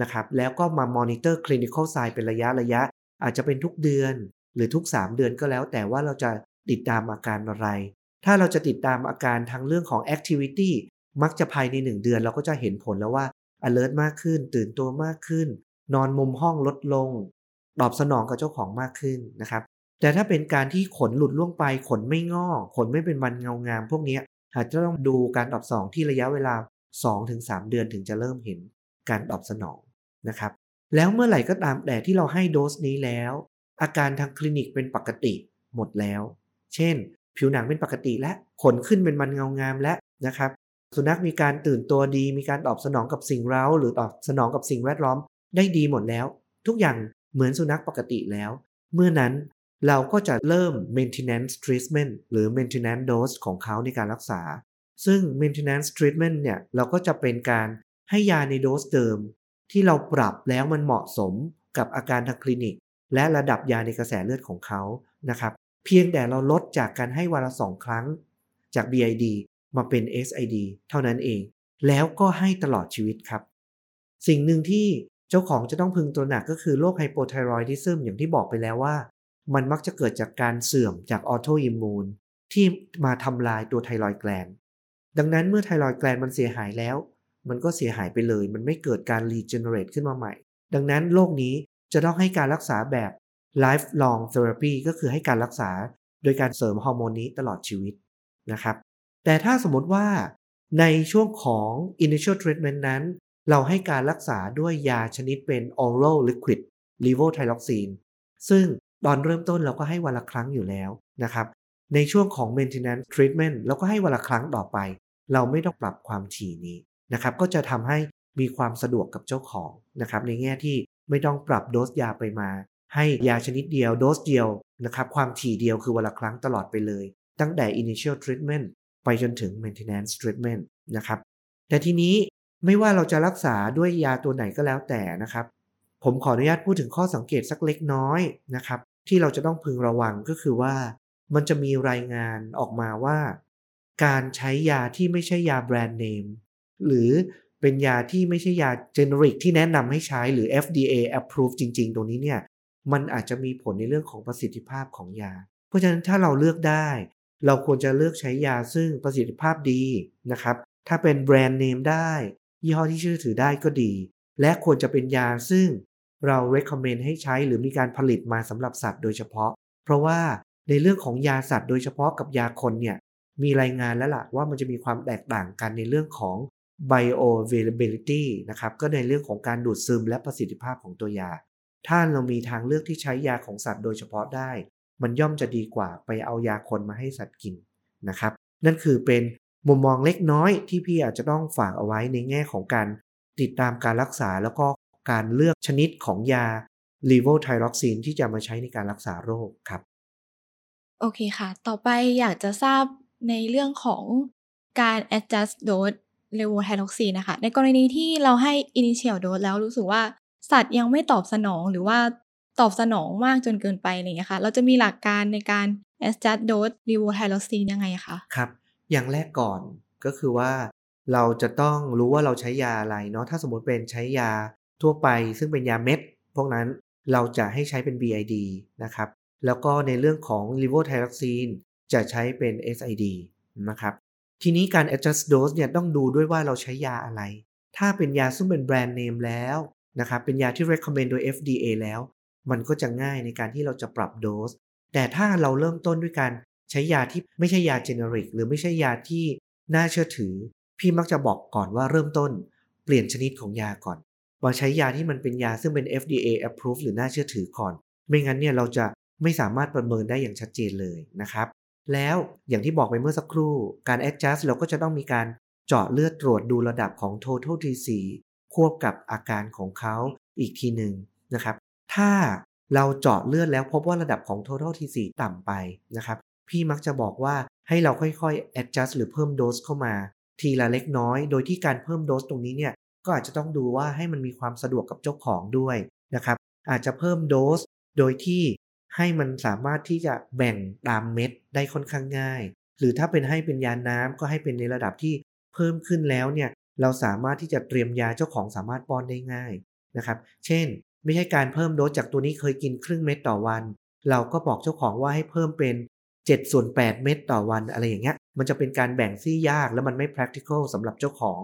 นะครับ แล้วก็มา monitor clinical sign เป็นระยะระยะ อาจจะเป็นทุกเดือนหรือทุก 3 เดือนก็แล้ว แต่ว่าเราจะติดตามอาการอะไร ถ้าเราจะติดตามอาการทางเรื่องของ activity มักจะภายใน 1 เดือนเราก็จะเห็นผลแล้วว่า alert มากขึ้น ตื่นตัวมากขึ้น นอนมุมห้องลดลง ตอบสนองกับเจ้าของมากขึ้นนะครับ แต่ถ้าเป็นการที่ขนหลุดล่วงไป ขนไม่งอกขนไม่เป็นมันเงางาม พวกนี้อาจจะต้องดูการตอบสนองที่ระยะเวลา 2-3 เดือนถึงจะเริ่มเห็นการตอบสนองนะครับ แล้วเมื่อไหร่ก็ตามแต่ที่เราให้โดสนี้แล้ว อาการทางคลินิกเป็นปกติหมดแล้ว เช่น ผิวหนังเป็นปกติและขนขึ้นเป็นมันเงางามแล้วนะครับ สุนัขมีการตื่นตัวดี มีการตอบสนองกับสิ่งเร้า หรือตอบสนองกับสิ่งแวดล้อมได้ดีหมดแล้ว ทุกอย่างเหมือนสุนัขปกติแล้ว เมื่อนั้นเราก็จะเริ่ม maintenance treatment หรือ maintenance dose ของเขาในการรักษา ซึ่ง maintenance treatment เนี่ยเราก็จะเป็นการให้ยาในโดสเดิม ที่เราปรับแล้วมันเหมาะสมกับอาการทางคลินิก และระดับยาในกระแสเลือดของเขานะครับ เพียงแต่เราลดจากการให้วันละสองครั้งจาก BID มาเป็น SID เท่านั้นเอง แล้วก็ให้ตลอดชีวิตครับ สิ่งหนึ่งที่เจ้าของจะต้องพึงตระหนักก็คือโรค hypothyroidism อย่างที่บอกไปแล้วว่า มันมักจะเกิดจากการเสื่อมจาก autoimmune ที่มาทำลายตัว thyroid glandดังนั้นเมื่อไทรอยแกลนมันเสียหายแล้ว มันก็เสียหายไปเลย มันไม่เกิดการรีเจเนเรตขึ้นมาใหม่ ดังนั้นโรคนี้จะต้องให้การรักษาแบบ lifelong therapy ก็คือให้การรักษาโดยการเสริมฮอร์โมนนี้ตลอดชีวิตนะครับ แต่ถ้าสมมติว่าในช่วงของ initial treatment นั้น เราให้การรักษาด้วยยาชนิดเป็น oral liquid levothyroxine ซึ่งตอนเริ่มต้นเราก็ให้วันละครั้งอยู่แล้วนะครับ ในช่วงของ maintenance treatment เราก็ให้วันละครั้งต่อไป เราไม่ต้องปรับความถี่นี้นะครับก็จะทำให้มีความสะดวกกับเจ้าของนะครับในแง่ที่ไม่ต้องปรับโดสยาไปมา ให้ยาชนิดเดียวโดสเดียวนะครับความถี่เดียวคือวันละครั้งตลอดไปเลย ตั้งแต่ initial treatment ไปจนถึง maintenance treatment นะครับ แต่ทีนี้ไม่ว่าเราจะรักษาด้วยยาตัวไหนก็แล้วแต่นะครับ ผมขออนุญาตพูดถึงข้อสังเกตสักเล็กน้อยนะครับ ที่เราจะต้องพึงระวังก็คือว่า มันจะมีรายงานออกมาว่า การใช้ยาที่ไม่ใช่ยาแบรนด์เนมหรือเป็นยาที่ไม่ใช่ยาเจเนริกที่แนะนำให้ใช้หรือ FDA approve จริง ๆ ตรงนี้เนี่ยมันอาจจะมีผลในเรื่องของประสิทธิภาพของยา เพราะฉะนั้นถ้าเราเลือกได้ เราควรจะเลือกใช้ยาซึ่งประสิทธิภาพดีนะครับ ถ้าเป็นแบรนด์เนมได้ ยี่ห้อที่เชื่อถือได้ก็ดี และควรจะเป็นยาซึ่งเรา recommend ให้ใช้หรือมีการผลิตมาสำหรับสัตว์โดยเฉพาะ เพราะว่าในเรื่องของยาสัตว์โดยเฉพาะกับยาคนเนี่ยมีรายงานแล้วล่ะว่ามันจะมีความแตกต่างกันในเรื่องของ bioavailability นะครับก็ในเรื่องของการดูดซึมและประสิทธิภาพของตัวยา ถ้าเรามีทางเลือกที่ใช้ยาของสัตว์โดยเฉพาะได้ มันย่อมจะดีกว่าไปเอายาคนมาให้สัตว์กินนะครับ นั่นคือเป็นมุมมองเล็กน้อยที่พี่อาจจะต้องฝากเอาไว้ในแง่ของการติดตามการรักษาแล้วก็การเลือกชนิดของยา l e v o t y r o x i n e ที่จะมาใช้ในการรักษาโรคครับ โอเคค่ะ ต่อไปอยากจะทราบในเรื่องของการ adjust dose เลโวไทรอกซีนนะคะ ในกรณีที่เราให้ initial dose แล้วรู้สึกว่าสัตว์ยังไม่ตอบสนองหรือว่า ตอบสนองมากจนเกินไปอะไรอย่างเงี้ยค่ะ เราจะมีหลักการในการ adjust dose เลโวไทรอกซีนยังไงคะ ครับ อย่างแรกก่อนก็คือว่า เราจะต้องรู้ว่าเราใช้ยาอะไรเนาะ ถ้าสมมติเป็นใช้ยาทั่วไป ซึ่งเป็นยาเม็ด พวกนั้นเราจะให้ใช้เป็น BID นะครับ แล้วก็ในเรื่องของ l e v o t y r o x i n จะใช้เป็น SID นะครับ ทีนี้การ adjust dose เนี่ยต้องดูด้วยว่าเราใช้ยาอะไร ถ้าเป็นยาซึ่งเป็นแบรนด์เนมแล้วนะครับ เป็นยาที่ recommend โดย FDA แล้ว มันก็จะง่ายในการที่เราจะปรับโดส แต่ถ้าเราเริ่มต้นด้วยการใช้ยาที่ไม่ใช่ยาเจเนริกหรือไม่ใช่ยาที่น่าเชื่อถือ พี่มักจะบอกก่อนว่าเริ่มต้น เปลี่ยนชนิดของยาก่อนมาใช้ยาที่มันเป็นยาซึ่งเป็น FDA approved หรือน่าเชื่อถือก่อน ไม่งั้นเนี่ยเราจะไม่สามารถประเมินได้อย่างชัดเจนเลยนะครับ แล้วอย่างที่บอกไปเมื่อสักครู่การ adjust เราก็จะต้องมีการเจาะเลือดตรวจดูระดับของ total T4 ควบกับอาการของเขาอีกทีหนึ่งนะครับ ถ้าเราเจาะเลือดแล้วพบว่าระดับของ total T4 ต่ำไปนะครับ พี่มักจะบอกว่าให้เราค่อยๆ adjust หรือเพิ่มโดสเข้ามา ทีละเล็กน้อย โดยที่การเพิ่มโดสตรงนี้เนี่ยก็อาจจะต้องดูว่าให้มันมีความสะดวกกับเจ้าของด้วยนะครับ อาจจะเพิ่มโดสโดยที่ให้มันสามารถที่จะแบ่งตามเม็ดได้ค่อนข้างง่าย หรือถ้าเป็นให้เป็นยาน้ำก็ให้เป็นในระดับที่เพิ่มขึ้นแล้วเนี่ยเราสามารถที่จะเตรียมยาเจ้าของสามารถป้อนได้ง่ายนะครับ เช่น ไม่ใช่การเพิ่มโดสจากตัวนี้เคยกินครึ่งเม็ดต่อวัน เราก็บอกเจ้าของว่าให้เพิ่มเป็น7ส่วน8เม็ดต่อวันอะไรอย่างเงี้ย มันจะเป็นการแบ่งซี่ยากแล้วมันไม่ practical สำหรับเจ้าของ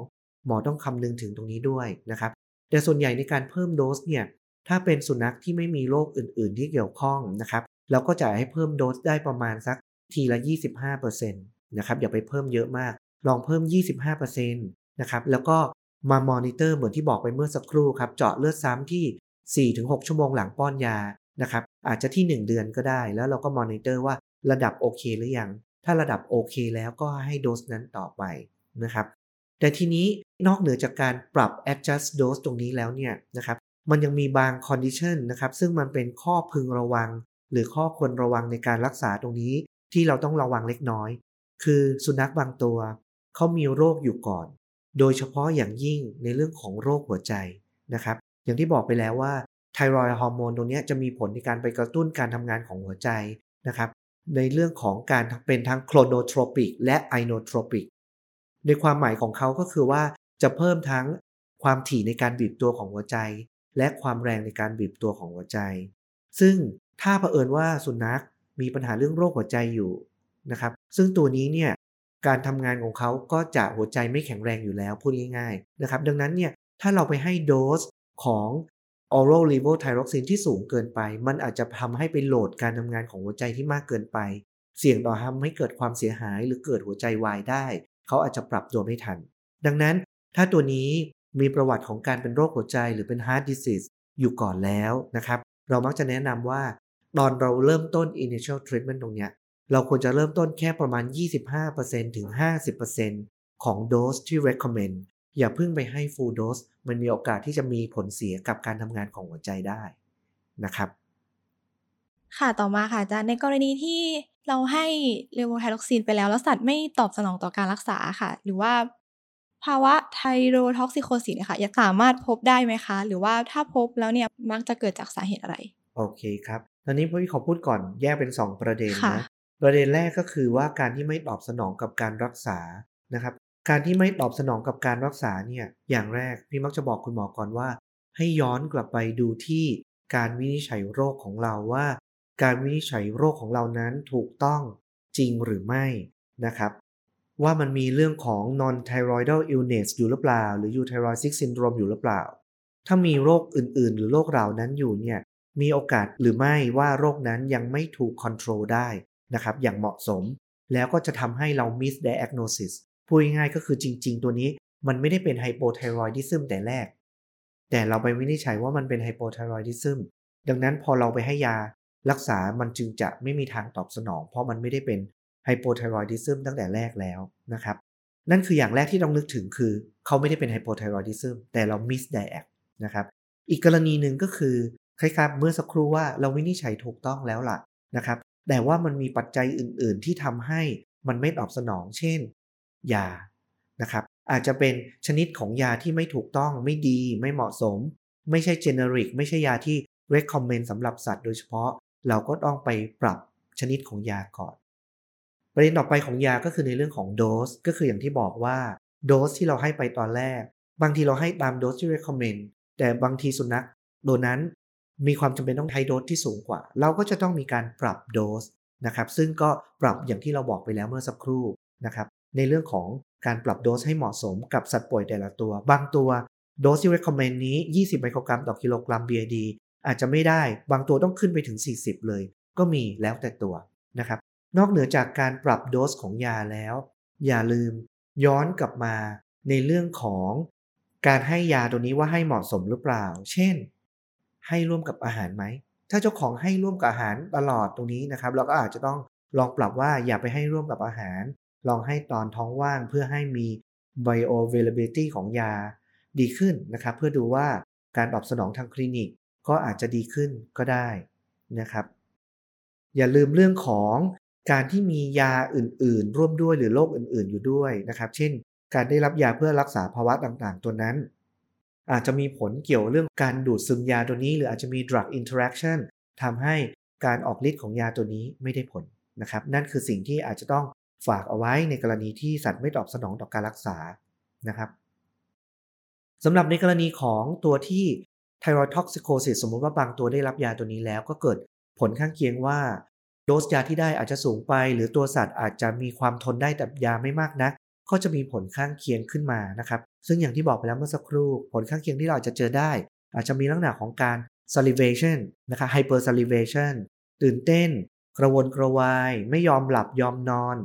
หมอต้องคำนึงถึงตรงนี้ด้วยนะครับ แต่ส่วนใหญ่ในการเพิ่มโดสเนี่ย ถ้าเป็นสุนัขที่ไม่มีโรคอื่น ๆ ที่เกี่ยวข้องนะครับ เราก็จะให้เพิ่มโดสได้ประมาณสักทีละ 25%นะครับ อย่าไปเพิ่มเยอะมาก ลองเพิ่ม 25%นะครับ แล้วก็มามอนิเตอร์เหมือนที่บอกไปเมื่อสักครู่ครับ เจาะเลือดซ้ำที่ 4-6 ชั่วโมงหลังป้อนยานะครับอาจจะที่ 1 เดือนก็ได้ แล้วเราก็มอนิเตอร์ว่าระดับโอเคหรือยัง ถ้าระดับโอเคแล้วก็ให้โดสนั้นต่อไปนะครับแต่ทีนี้นอกเหนือจากการปรับ adjust dose ตรงนี้แล้วเนี่ยนะครับมันยังมีบาง condition นะครับซึ่งมันเป็นข้อพึงระวัง หรือข้อควรระวังในการรักษาตรงนี้ ที่เราต้องระวังเล็กน้อย คือสุนัขบางตัวเขามีโรคอยู่ก่อน โดยเฉพาะอย่างยิ่งในเรื่องของโรคหัวใจนะครับ อย่างที่บอกไปแล้วว่าไทรอยฮอร์โมนตรงนี้จะมีผลในการไปกระตุ้นการทำงานของหัวใจนะครับในเรื่องของการเป็นทั้งโครโนโทรปิกและไอโนโทรปิกในความหมายของเขาก็คือว่าจะเพิ่มทั้งความถี่ในการบีบตัวของหัวใจ และความแรงในการบีบตัวของหัวใจ ซึ่งถ้าเผอิญว่าสุนัขมีปัญหาเรื่องโรคหัวใจอยู่นะครับ ซึ่งตัวนี้เนี่ยการทำงานของเขาก็จะหัวใจไม่แข็งแรงอยู่แล้วพูดง่ายๆนะครับ ดังนั้นเนี่ยถ้าเราไปให้โดส ของ oral levothyroxine ที่สูงเกินไป มันอาจจะทำให้ไปโหลดการทำงานของหัวใจที่มากเกินไป เสี่ยงต่อทำให้เกิดความเสียหายหรือเกิดหัวใจวายได้ เขาอาจจะปรับตัวไม่ทัน ดังนั้นถ้าตัวนี้มีประวัติของการเป็นโรคหัวใจหรือเป็น heart disease อยู่ก่อนแล้วนะครับ เรามักจะแนะนำว่า ตอนเราเริ่มต้น initial treatment ตรงเนี้ยเราควรจะเริ่มต้นแค่ประมาณ 25%ถึง 50%ของโดสที่ recommend อย่าเพิ่งไปให้ full dose มันมีโอกาสที่จะมีผลเสียกับการทำงานของหัวใจได้นะครับ ค่ะต่อมาค่ะอาจารย์ในกรณีที่เราให้levothyroxine ไปแล้ว แล้วสัตว์ไม่ตอบสนองต่อการรักษาค่ะ หรือว่าภาวะ thyrotoxicosis เนี่ยค่ะสามารถพบได้ไหมคะ หรือว่าถ้าพบแล้วเนี่ยมักจะเกิดจากสาเหตุอะไร โอเคครับ ตอนนี้พี่ขอพูดก่อนแยกเป็น 2 ประเด็นค่ะนะประเด็นแรกก็คือว่าการที่ไม่ตอบสนองกับการรักษานะครับ การที่ไม่ตอบสนองกับการรักษาเนี่ยอย่างแรกพี่มักจะบอกคุณหมอก่อนว่า ให้ย้อนกลับไปดูที่การวินิจฉัยโรคของเราว่า การวินิจฉัยโรคของเรานั้นถูกต้องจริงหรือไม่นะครับ ว่ามันมีเรื่องของ non thyroidal illness อยู่หรือเปล่า หรือ euthyroid syndrome อยู่หรือเปล่า ถ้ามีโรคอื่น ๆ หรือโรคเหล่านั้นอยู่เนี่ยมีโอกาสหรือไม่ว่าโรคนั้นยังไม่ถูก control ได้นะครับอย่างเหมาะสม แล้วก็จะทำให้เรา miss diagnosis พูดง่ายๆก็คือจริง ๆ ตัวนี้มันไม่ได้เป็น hypothyroidism แต่แรก แต่เราไปวินิจฉัยว่ามันเป็น hypothyroidism ดังนั้นพอเราไปให้ยารักษามันจึงจะไม่มีทางตอบสนอง เพราะมันไม่ได้เป็น hypothyroidism ตั้งแต่แรกแล้วนะครับ นั่นคืออย่างแรกที่ต้องนึกถึงคือ เขาไม่ได้เป็น hypothyroidism แต่เรา misdiag นะครับ อีกกรณีหนึ่งก็คือคล้ายๆเมื่อสักครู่ว่าเราวินิจฉัยถูกต้องแล้วล่ะนะครับ แต่ว่ามันมีปัจจัยอื่น ๆ ที่ทำให้มันไม่ตอบสนอง เช่น ยานะครับอาจจะเป็นชนิดของยาที่ไม่ถูกต้องไม่ดีไม่เหมาะสม ไม่ใช่ generic ไม่ใช่ยาที่ recommend สำหรับสัตว์โดยเฉพาะ เราก็ต้องไปปรับชนิดของยาก่อน ประเด็นต่อไปของยาก็คือในเรื่องของโดสก็คืออย่างที่บอกว่าโดสที่เราให้ไปตอนแรก บางทีเราให้ตามโดสที่ recommend แต่บางทีสุนัขตัวนั้นมีความจำเป็นต้องใช้โดสที่สูงกว่า เราก็จะต้องมีการปรับโดสนะครับซึ่งก็ปรับอย่างที่เราบอกไปแล้วเมื่อสักครู่นะครับ ในเรื่องของการปรับโดสให้เหมาะสมกับสัตว์ป่วยแต่ละตัว บางตัวโดสที่ recommend นี้ 20 ไมโครกรัมต่อกิโลกรัม BID อาจจะไม่ได้ บางตัวต้องขึ้นไปถึง 40 เลย ก็มีแล้วแต่ตัวนะครับ นอกเหนือจากการปรับโดสของยาแล้ว อย่าลืมย้อนกลับมาในเรื่องของการให้ยาตัวนี้ว่าให้เหมาะสมหรือเปล่า เช่น ให้ร่วมกับอาหารไหม ถ้าเจ้าของให้ร่วมกับอาหารตลอดตรงนี้นะครับ เราก็อาจจะต้องลองปรับว่าอย่าไปให้ร่วมกับอาหาร ลองให้ตอนท้องว่างเพื่อให้มี bioavailability ของยาดีขึ้นนะครับ เพื่อดูว่าการตอบสนองทางคลินิกก็อาจจะดีขึ้นก็ได้นะครับ อย่าลืมเรื่องของการที่มียาอื่น ๆ ร่วมด้วยหรือโรคอื่น ๆ อยู่ด้วยนะครับ เช่น การได้รับยาเพื่อรักษาภาวะต่าง ๆ ตัวนั้น อาจจะมีผลเกี่ยวเรื่องการดูดซึมยาตัวนี้ หรืออาจจะมี drug interaction ทำให้การออกฤทธิ์ของยาตัวนี้ไม่ได้ผลนะครับ นั่นคือสิ่งที่อาจจะต้อง ฝากเอาไว้ในกรณีที่สัตว์ไม่ตอบสนองต่อการรักษานะครับสำหรับในกรณีของตัวที่ thyroid toxicosis สมมติว่าบางตัวได้รับยาตัวนี้แล้ว ก็เกิดผลข้างเคียงว่า โดสยาที่ได้อาจจะสูงไป หรือตัวสัตว์อาจจะมีความทนได้แต่ยาไม่มากนะักก็จะมีผลข้างเคียงขึ้นมานะครับ ซึ่งอย่างที่บอกไปแล้วเมื่อสักครู่ ผลข้างเคียงที่เราอาจจะเจอได้ อาจจะมีลักษณะของการ salivation นะคะ hyper salivation ตื่นเต้น กระวนกระวาย ไม่ยอมหลับยอมนอน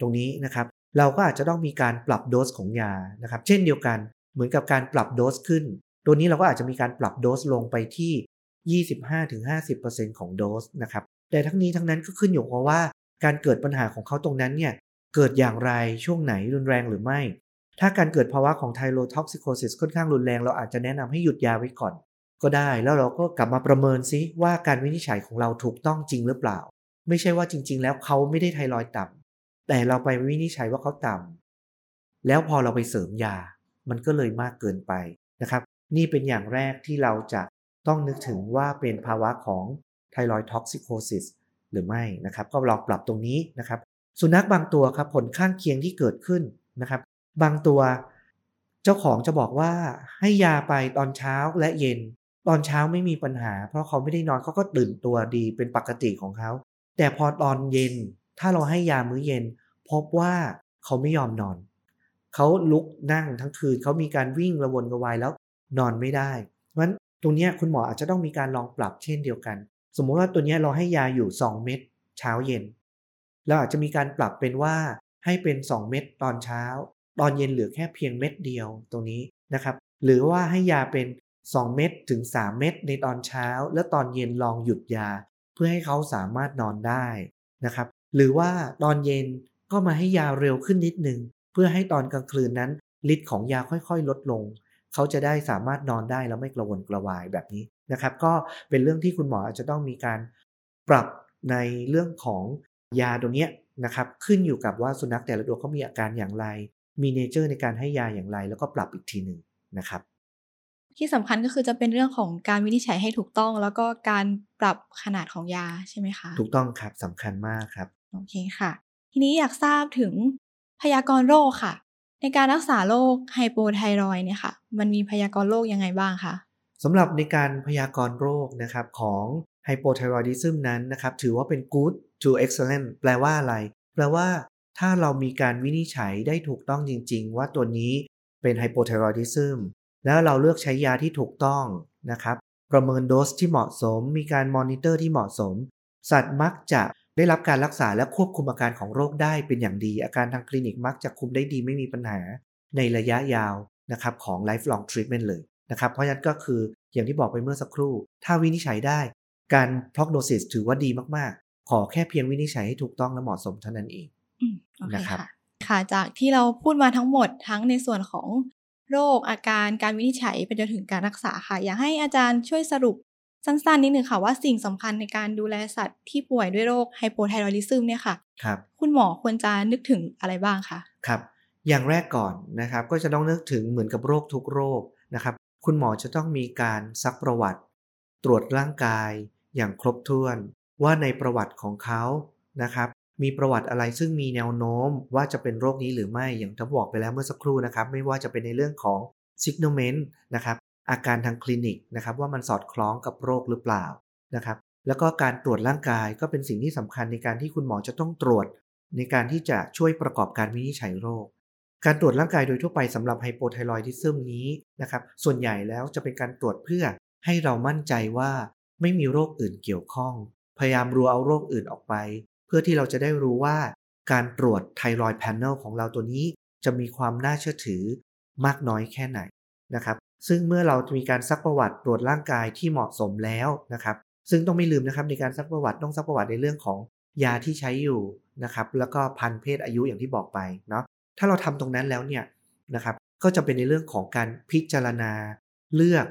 ตรงนี้นะครับเราก็อาจจะต้องมีการปรับโดสของยานะครับ เช่นเดียวกันเหมือนกับการปรับโดสขึ้น ตัวนี้เราก็อาจจะมีการปรับโดสลงไปที่ 25-50%ของโดสนะครับ แต่ทั้งนี้ทั้งนั้นก็ขึ้นอยู่กับว่า การเกิดปัญหาของเขาตรงนั้นเนี่ยเกิดอย่างไรช่วงไหนรุนแรงหรือไม่ ถ้าการเกิดภาวะของ thyrotoxicosis ค่อนข้างรุนแรงเราอาจจะแนะนำให้หยุดยาไว้ก่อน ก็ได้แล้วเราก็กลับมาประเมินซิว่าการวินิจฉัยของเราถูกต้องจริงหรือเปล่า ไม่ใช่ว่าจริง ๆ แล้วเขาไม่ได้ไทรอยด์ต่ำ แต่เราไปวินิจฉัยว่าเขาต่ำแล้วพอเราไปเสริมยา มันก็เลยมากเกินไปนะครับ นี่เป็นอย่างแรกที่เราจะต้องนึกถึงว่าเป็นภาวะของไทรอยท็อกซิโคซิสหรือไม่นะครับ ก็ลองปรับตรงนี้นะครับ สุนัขบางตัวครับผลข้างเคียงที่เกิดขึ้นนะครับ บางตัวเจ้าของจะบอกว่าให้ยาไปตอนเช้าและเย็น ตอนเช้าไม่มีปัญหา เพราะเขาไม่ได้นอนเขาก็ตื่นตัวดีเป็นปกติของเขา แต่พอตอนเย็น ถ้าเราให้ยามื้อเย็น พบว่าเขาไม่ยอมนอน เขาลุกนั่งทั้งคืนเขามีการวิ่งระวนกระวายแล้วนอนไม่ได้เพราะฉะนั้นตรงนี้คุณหมออาจจะต้องมีการลองปรับเช่นเดียวกัน สมมติว่าตัวนี้เราให้ยาอยู่ 2 เม็ดเช้าเย็นเราอาจจะมีการปรับเป็นว่าให้เป็น 2 เม็ดตอนเช้า ตอนเย็นเหลือแค่เพียงเม็ดเดียวตรงนี้นะครับหรือว่าให้ยาเป็น 2 เม็ดถึง 3 เม็ดในตอนเช้า แล้วตอนเย็นลองหยุดยา เพื่อให้เขาสามารถนอนได้นะครับ หรือว่าตอนเย็นก็มาให้ยาเร็วขึ้นนิดนึงเพื่อให้ตอนกลางคืนนั้นฤทธิ์ของยาค่อยๆ ลดลง เขาจะได้สามารถนอนได้แล้วไม่กระวนกระวายแบบนี้นะครับ ก็เป็นเรื่องที่คุณหมออาจจะต้องมีการปรับในเรื่องของยาตัวนี้นะครับขึ้นอยู่กับว่าสุนัขแต่ละตัวเขามีอาการอย่างไร มีเนเจอร์ในการให้ยาอย่างไร แล้วก็ปรับอีกทีหนึ่งนะครับ ที่สำคัญก็คือจะเป็นเรื่องของการวินิจฉัยให้ถูกต้อง แล้วก็การปรับขนาดของยาใช่ไหมคะ ถูกต้องครับสำคัญมากครับ โอเคค่ะ ทีนี้อยากทราบถึงพยากรณ์โรคค่ะ ในการรักษาโรค hypothyroid เนี่ยค่ะ มันมีพยากรณ์โรคยังไงบ้างคะสำหรับในการพยากรณ์โรคนะครับของ hypothyroidism นั้นนะครับถือว่าเป็น good to excellent แปลว่าอะไร แปลว่าถ้าเรามีการวินิจฉัยได้ถูกต้องจริง ๆ ว่าตัวนี้เป็น hypothyroidism แล้วเราเลือกใช้ยาที่ถูกต้องนะครับ ประเมินโดสที่เหมาะสม มีการมอนิเตอร์ที่เหมาะสม สัตว์มักจะ ได้รับการรักษาและควบคุมอาการของโรคได้เป็นอย่างดี อาการทางคลินิกมักจะคุมได้ดีไม่มีปัญหาในระยะยาวนะครับของ lifelong treatment เลยนะครับ เพราะฉะนั้นก็คืออย่างที่บอกไปเมื่อสักครู่ ถ้าวินิจฉัยได้ การ prognosis ถือว่าดีมากๆ ขอแค่เพียงวินิจฉัยให้ถูกต้องและเหมาะสมเท่านั้นเองอืมโอเคนะครับค่ะค่ะจากที่เราพูดมาทั้งหมดทั้งในส่วนของโรคอาการการวินิจฉัยไปจนถึงการรักษาค่ะ อยากให้อาจารย์ช่วยสรุป สั้นๆนิดนึงค่ะว่าสิ่งสำคัญในการดูแลสัตว์ที่ป่วยด้วยโรคไฮโปไทรอยดิซึมเนี่ยค่ะครับคุณหมอควรจะนึกถึงอะไรบ้างคะครับ อย่างแรกก่อนนะครับก็จะต้องนึกถึงเหมือนกับโรคทุกโรคนะครับ คุณหมอจะต้องมีการซักประวัติ ตรวจร่างกาย อย่างครบถ้วน ว่าในประวัติของเขานะครับมีประวัติอะไรซึ่งมีแนวโน้มว่าจะเป็นโรคนี้หรือไม่อย่างที่บอกไปแล้วเมื่อสักครู่นะครับ ไม่ว่าจะเป็นในเรื่องของ signalment นะครับ อาการทางคลินิกนะครับว่ามันสอดคล้องกับโรคหรือเปล่านะครับแล้วก็การตรวจร่างกายก็เป็นสิ่งที่สำคัญในการที่คุณหมอจะต้องตรวจ ในการที่จะช่วยประกอบการวินิจฉัยโรค การตรวจร่างกายโดยทั่วไปสำหรับไฮโปไทรอยดิซึมนี้นะครับส่วนใหญ่แล้วจะเป็นการตรวจเพื่อให้เรามั่นใจว่าไม่มีโรคอื่นเกี่ยวข้อง พยายามรัวเอาโรคอื่นออกไป เพื่อที่เราจะได้รู้ว่า การตรวจไทรอยด์แพนเนลของเราตัวนี้ จะมีความน่าเชื่อถือมากน้อยแค่ไหนนะครับ ซึ่งเมื่อเรามีการซักประวัติตรวจร่างกายที่เหมาะสมแล้วนะครับ ซึ่งต้องไม่ลืมนะครับในการซักประวัติต้องซักประวัติในเรื่องของยาที่ใช้อยู่นะครับแล้วก็พันเพศอายุอย่างที่บอกไปเนาะถ้าเราทำตรงนั้นแล้วเนี่ยนะครับก็จะเป็นในเรื่องของการพิจารณาเลือก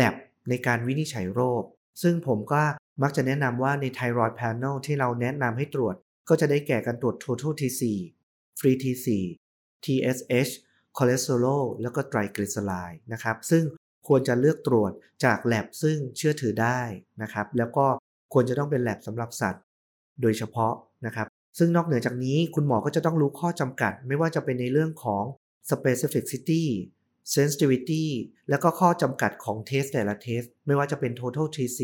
lab ในการวินิจฉัยโรค ซึ่งผมก็มักจะแนะนำว่าใน Thyroid Panel ที่เราแนะนำให้ตรวจ ก็จะได้แก่การตรวจ Total T4 Free T4 TSH คอเลสเตอรอลแล้วก็ไตรกลีเซอไรด์นะครับ ซึ่งควรจะเลือกตรวจจากแ a บซึ่งเชื่อถือได้นะครับ แล้วก็ควรจะต้องเป็นแ a บสำหรับสัตว์ โดยเฉพาะนะครับ ซึ่งนอกเหนือจากนี้คุณหมอก็จะต้องรู้ข้อจำกัด ไม่ว่าจะเป็นในเรื่องของ specificity sensitivity แล้วก็ข้อจำกัดของ test แต่ละ test ไม่ว่าจะเป็น total T4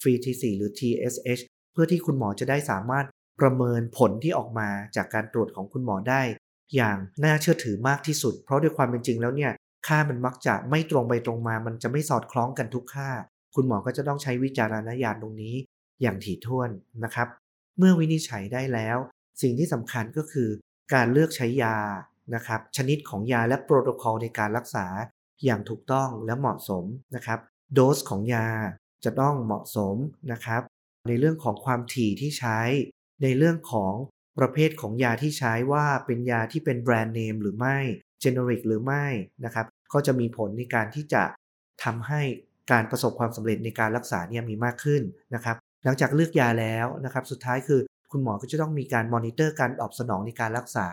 free T4 หรือ TSH เพื่อที่คุณหมอจะได้สามารถประเมินผลที่ออกมาจากการตรวจของคุณหมอได้ อย่างน่าเชื่อถือมากที่สุด เพราะด้วยความเป็นจริงแล้วเนี่ยค่ามันมักจะไม่ตรงไปตรงมา มันจะไม่สอดคล้องกันทุกค่า คุณหมอก็จะต้องใช้วิจารณญาณตรงนี้อย่างถี่ถ้วนนะครับ เมื่อวินิจฉัยได้แล้ว สิ่งที่สำคัญก็คือ การเลือกใช้ยานะครับ ชนิดของยาและโปรโตคอลในการรักษาอย่างถูกต้องและเหมาะสมนะครับ โดสของยาจะต้องเหมาะสมนะครับ ในเรื่องของความถี่ที่ใช้ ในเรื่องของ ประเภทของยาที่ใช้ว่าเป็นยาที่เป็นแบรนด์เนมหรือไม่เจเนริกหรือไม่นะครับก็จะมีผลในการที่จะทำให้การประสบความสำเร็จในการรักษาเนี่ยมีมากขึ้นนะครับ หลังจากเลือกยาแล้วนะครับ สุดท้ายคือคุณหมอก็จะต้องมีการมอนิเตอร์การตอบสนองในการรักษา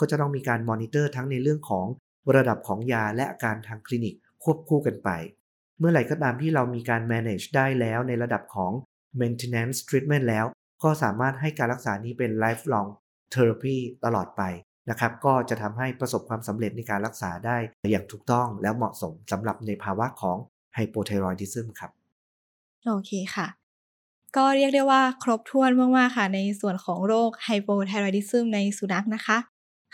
ก็จะต้องมีการมอนิเตอร์ทั้งในเรื่องของระดับของยาและอาการทางคลินิกควบคู่กันไป เมื่อไหร่ก็ตามที่เรามีการ manage ได้แล้วในระดับของ maintenance treatment แล้ว ก็สามารถให้การรักษานี้เป็น lifelong therapy ตลอดไปนะครับ ก็จะทำให้ประสบความสำเร็จในการรักษาได้อย่างถูกต้องแล้วเหมาะสมสำหรับในภาวะของ hypothyroidism ครับ โอเคค่ะ ก็เรียกได้ว่าครบถ้วนมาก ๆ ค่ะ ในส่วนของโรค hypothyroidism ในสุนัขนะคะ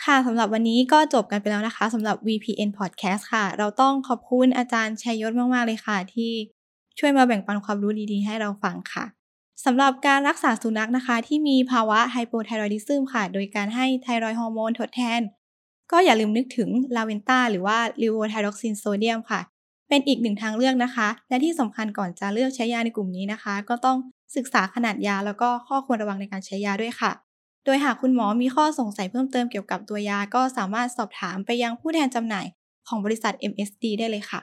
ค่ะสำหรับวันนี้ก็จบกันไปแล้วนะคะสำหรับ VPN Podcast ค่ะ เราต้องขอบคุณอาจารย์ชัยยศมาก ๆ เลยค่ะ ที่ช่วยมาแบ่งปันความรู้ดี ๆ ให้เราฟังค่ะ สำหรับการรักษาสุนัขนะคะที่มีภาวะ hypothyroidism ค่ะ โดยการให้ thyroid hormone ทดแทน ก็อย่าลืมนึกถึง Leventa หรือว่า levothyroxine sodium ค่ะ เป็นอีกหนึ่งทางเลือกนะคะ และที่สำคัญก่อนจะเลือกใช้ยาในกลุ่มนี้นะคะ ก็ต้องศึกษาขนาดยาแล้วก็ข้อควรระวังในการใช้ยาด้วยค่ะ โดยหากคุณหมอมีข้อสงสัยเพิ่มเติมเกี่ยวกับตัวยา ก็สามารถสอบถามไปยังผู้แทนจำหน่ายของบริษัท MSD ได้เลยค่ะ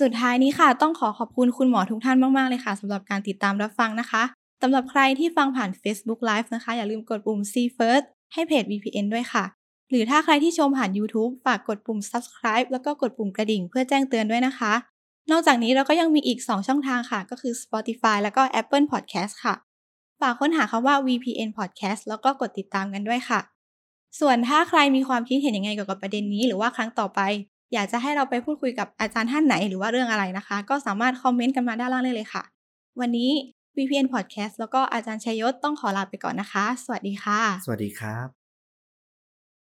สุดท้ายนี้ค่ะ ต้องขอขอบคุณคุณหมอทุกท่านมาก ๆ เลยค่ะสำหรับการติดตามรับฟังนะคะสำหรับใครที่ฟังผ่าน Facebook Live นะคะ อย่าลืมกดปุ่ม See First ให้เพจ VPN ด้วยค่ะ หรือถ้าใครที่ชมผ่าน YouTube ฝากกดปุ่ม Subscribe แล้วก็กดปุ่มกระดิ่งเพื่อแจ้งเตือนด้วยนะคะ นอกจากนี้เราก็ยังมีอีก 2 ช่องทางค่ะ ก็คือ Spotify แล้วก็ Apple Podcast ค่ะ ฝากค้นหาคำว่า VPN Podcast แล้วก็กดติดตามกันด้วยค่ะ ส่วนถ้าใครมีความคิดเห็นยังไงเกี่ยวกับประเด็นนี้ หรือว่าครั้งต่อไป อยากจะให้เราไปพูดคุยกับอาจารย์ท่านไหนหรือว่าเรื่องอะไรนะคะ ก็สามารถคอมเมนต์กันมาด้านล่างได้เลยค่ะ วันนี้ VPN Podcast แล้วก็อาจารย์ชัยยศต้องขอลาไปก่อนนะคะ สวัสดีค่ะ สวัสดีครับ